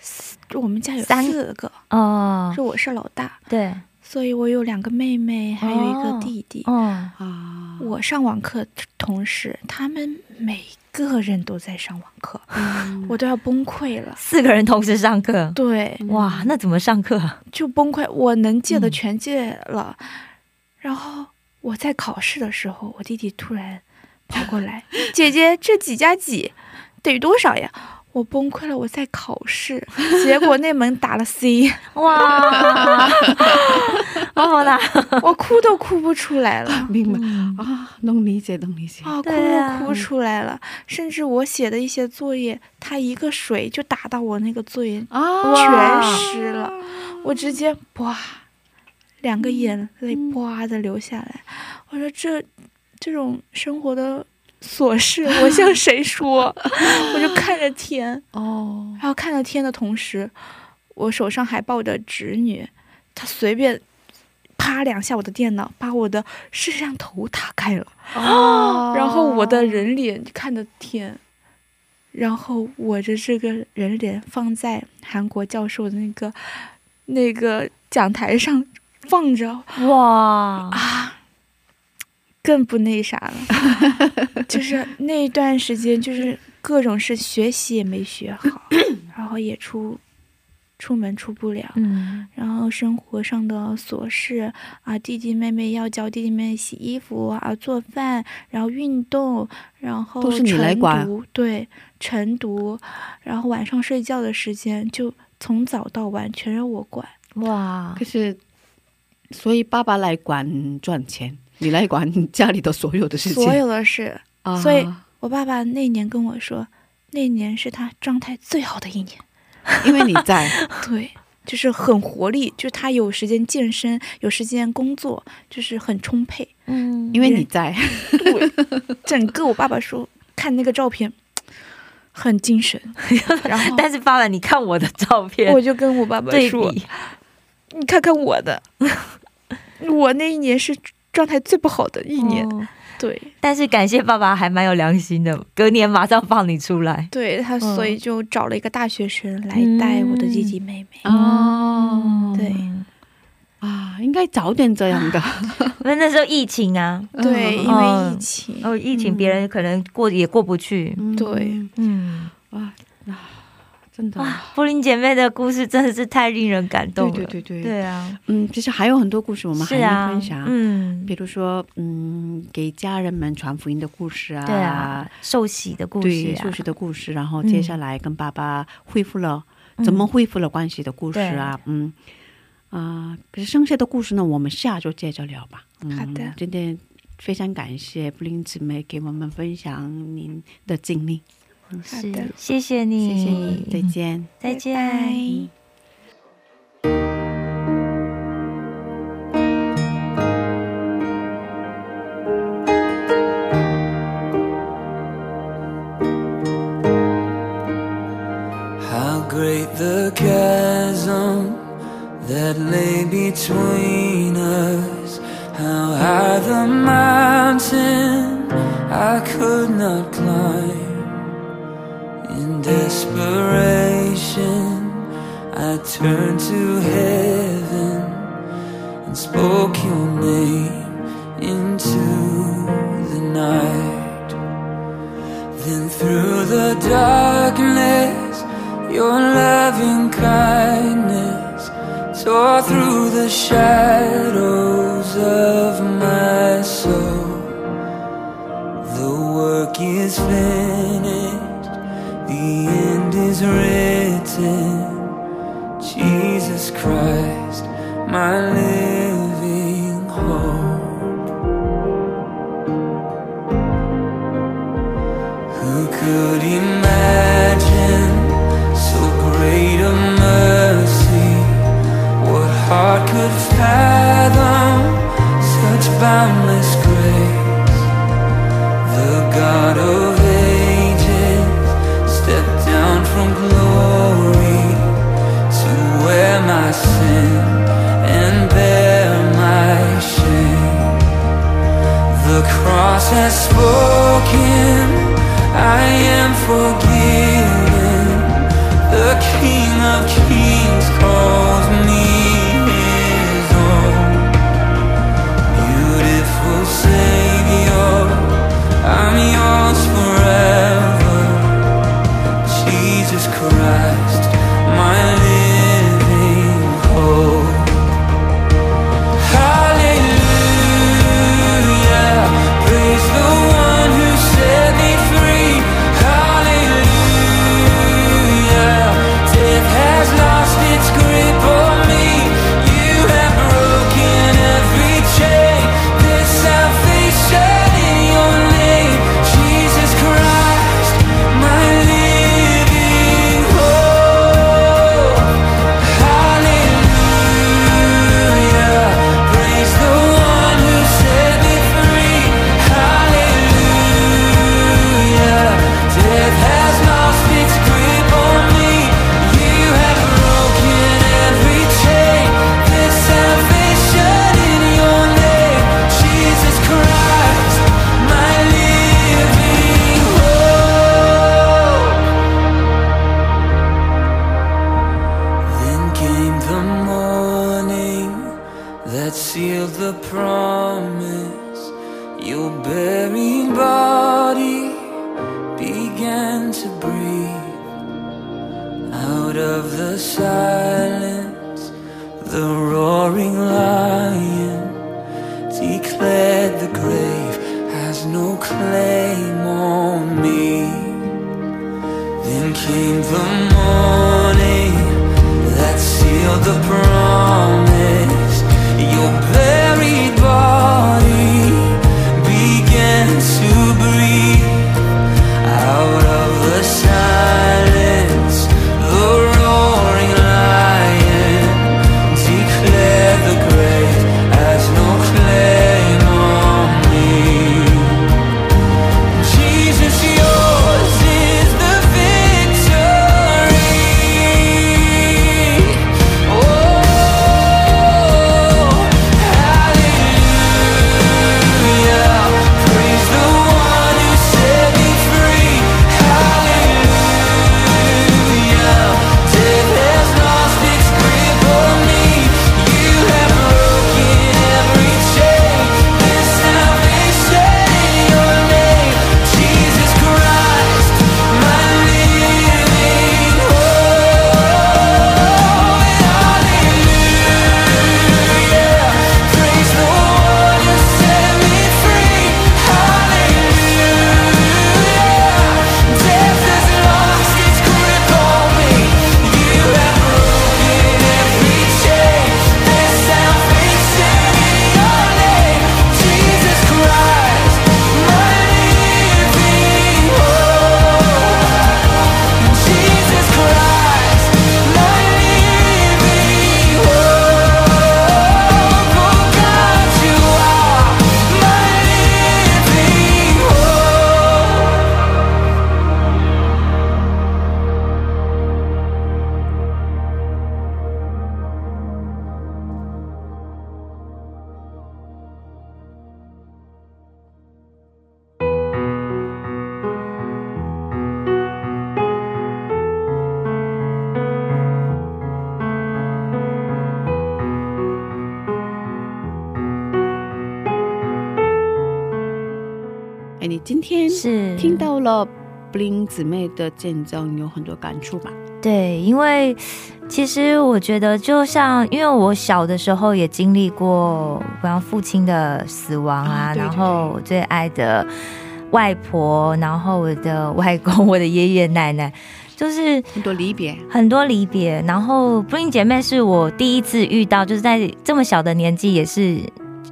是。就我们家有四个，哦，是我是老大，对，所以我有两个妹妹，还有一个弟弟。哦，啊，我上网课同时，他们每个人都在上网课，嗯我都要崩溃了。四个人同时上课，对，哇，那怎么上课啊？就崩溃，我能借的嗯全借了。然后我在考试的时候，我弟弟突然跑过来：[LAUGHS] “姐姐，这几加几等于多少呀？”我崩溃了，我在考试，结果那门打了 C，[LAUGHS] 哇，好啦，我哭都哭不出来了。[LAUGHS] 明白、嗯啊，能理解，能理解。啊，哭哭出来了，甚至我写的一些作业，它一个水就打到我那个作业啊全湿了，我直接哇，两个眼泪哇的流下来。我说这这种生活的琐事，我向谁说？我就看着天，哦，然后看着天的同时，我手上还抱着侄女，她随便啪两下我的电脑，把我的摄像头打开了。哦然后我的人脸看着天，然后我的这个人脸放在韩国教授的那个那个讲台上放着哇，啊，更不那啥了，[LAUGHS] 就是那段时间就是各种事学习也没学好，[CLEARS THROAT] 然后也出出门出不了，嗯然后生活上的琐事啊，弟弟妹妹要教弟弟妹妹洗衣服啊，做饭，然后运动，然后都是你来晨管读，对，晨读，然后晚上睡觉的时间就从早到晚全是我管。哇可，是，所以爸爸来管赚钱，你来管家里的所有的事情，所有的事，啊。所以我爸爸那年跟我说，那年是他状态最好的一年，因为你在，[LAUGHS] 对，就是很活力，就是他有时间健身，有时间工作，就是很充沛。嗯，因为你在，对，[LAUGHS] 整个我爸爸说看那个照片很精神，[LAUGHS] 然后但是爸爸，你看我的照片，我就跟我爸爸说，：“你看看我的，我那一年是状态最不好的一年。哦。对，但是感谢爸爸还蛮有良心的，隔年马上放你出来。对他，嗯所以就找了一个大学生来带我的弟弟妹妹。哦，对。啊，应该早点这样的，[LAUGHS] 那那时候疫情啊，对，因嗯为疫情，哦，疫情别人可能过也过不去。嗯。对嗯，哇啊，真的，哇，布林姐妹的故事真的是太令人感动了。对对对对，对啊，嗯，其实还有很多故事我们还没分享，嗯，比如说，嗯，给家人们传福音的故事啊，对啊，受洗的故对，事啊。受，洗的故事，然后嗯。接下来跟爸爸恢复了、怎么恢复了关系的故事啊，嗯。啊、可是剩下的故事呢，我们下周接着聊吧。嗯、好的。今天非常感谢布林姊妹给我们分享您的经历，是的谢谢你，谢谢你，再见。再见。拜拜 desperation, I turned to heaven and spoke your name into the night. Then through the darkness, your loving kindness tore through the shadows of my soul. The work is finished, end is written Jesus Christ, my living hope. Who could imagine so great a mercy? What heart could fathom such boundless? cross has spoken. I am forgiven. 了布林姊妹的见证有很多感触吧对因为其实我觉得就像因为我小的时候也经历过然后父亲的死亡啊然后最爱的外婆然后我的外公我的爷爷奶奶就是很多离别。很多离别。然后布林姐妹是我第一次遇到就是在这么小的年纪也是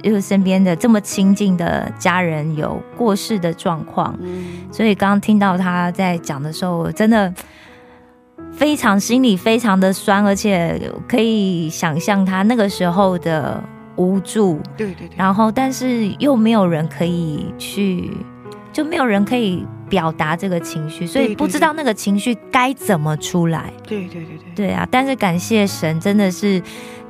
就是身边的这么亲近的家人有过世的状况，嗯，所以刚刚听到他在讲的时候，我真的非常心里非常的酸，而且可以想象他那个时候的无助，对对对，然后但是又没有人可以去，就没有人可以表达这个情绪，所以不知道那个情绪该怎么出来。对对对对，对啊，但是感谢神，真的是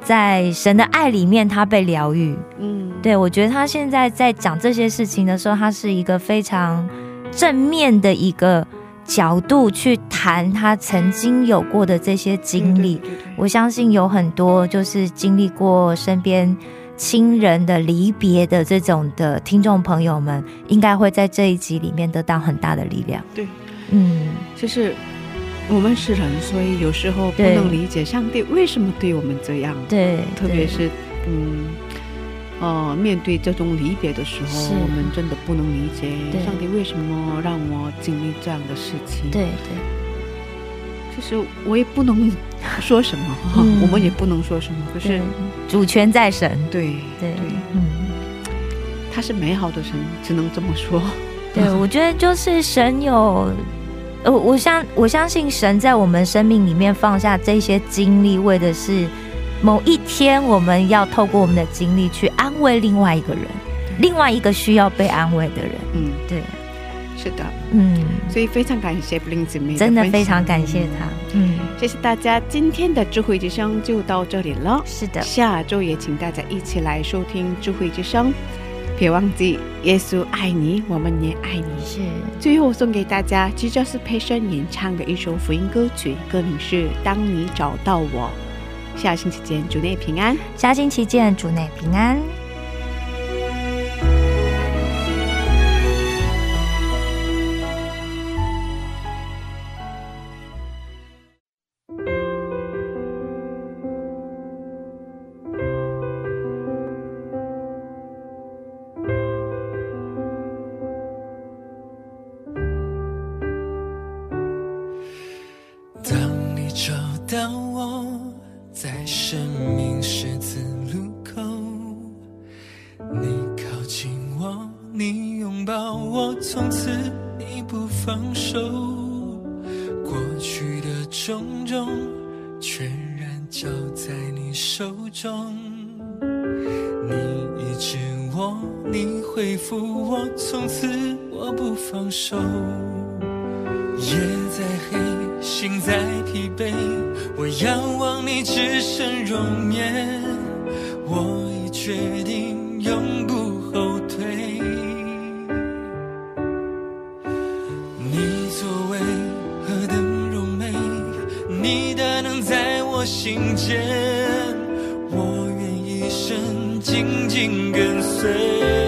在神的爱里面，他被疗愈。嗯，对我觉得他现在在讲这些事情的时候，他是一个非常正面的一个角度去谈他曾经有过的这些经历。我相信有很多就是经历过身边亲人的离别的这种的听众朋友们，应该会在这一集里面得到很大的力量。对，嗯，就是我们是人，所以有时候不能理解上帝为什么对我们这样，对，特别是嗯。呃，面对这种离别的时候，我们真的不能理解上帝为什么让我经历这样的事情。对对，其实我也不能说什么，我们也不能说什么。可是，主权在神。对对对，嗯。他是美好的神，只能这么说。对，我觉得就是神有，呃，我相我相信神在我们生命里面放下这些经历，为的是某一天我们要透过我们的经历去安慰另外一个人，另外一个需要被安慰的人。嗯，对，是的，嗯，所以非常感谢布林姊妹，真的非常感谢她。嗯，谢谢大家，今天的智慧之声就到这里了。是的，下周也请大家一起来收听智慧之声，别忘记耶稣爱你，我们也爱你。是最后送给大家 Jesus Passion 演唱的一首福音歌曲，歌名是《当你找到我》。下星期见，主内平安。下星期见，主内平安。紧跟随。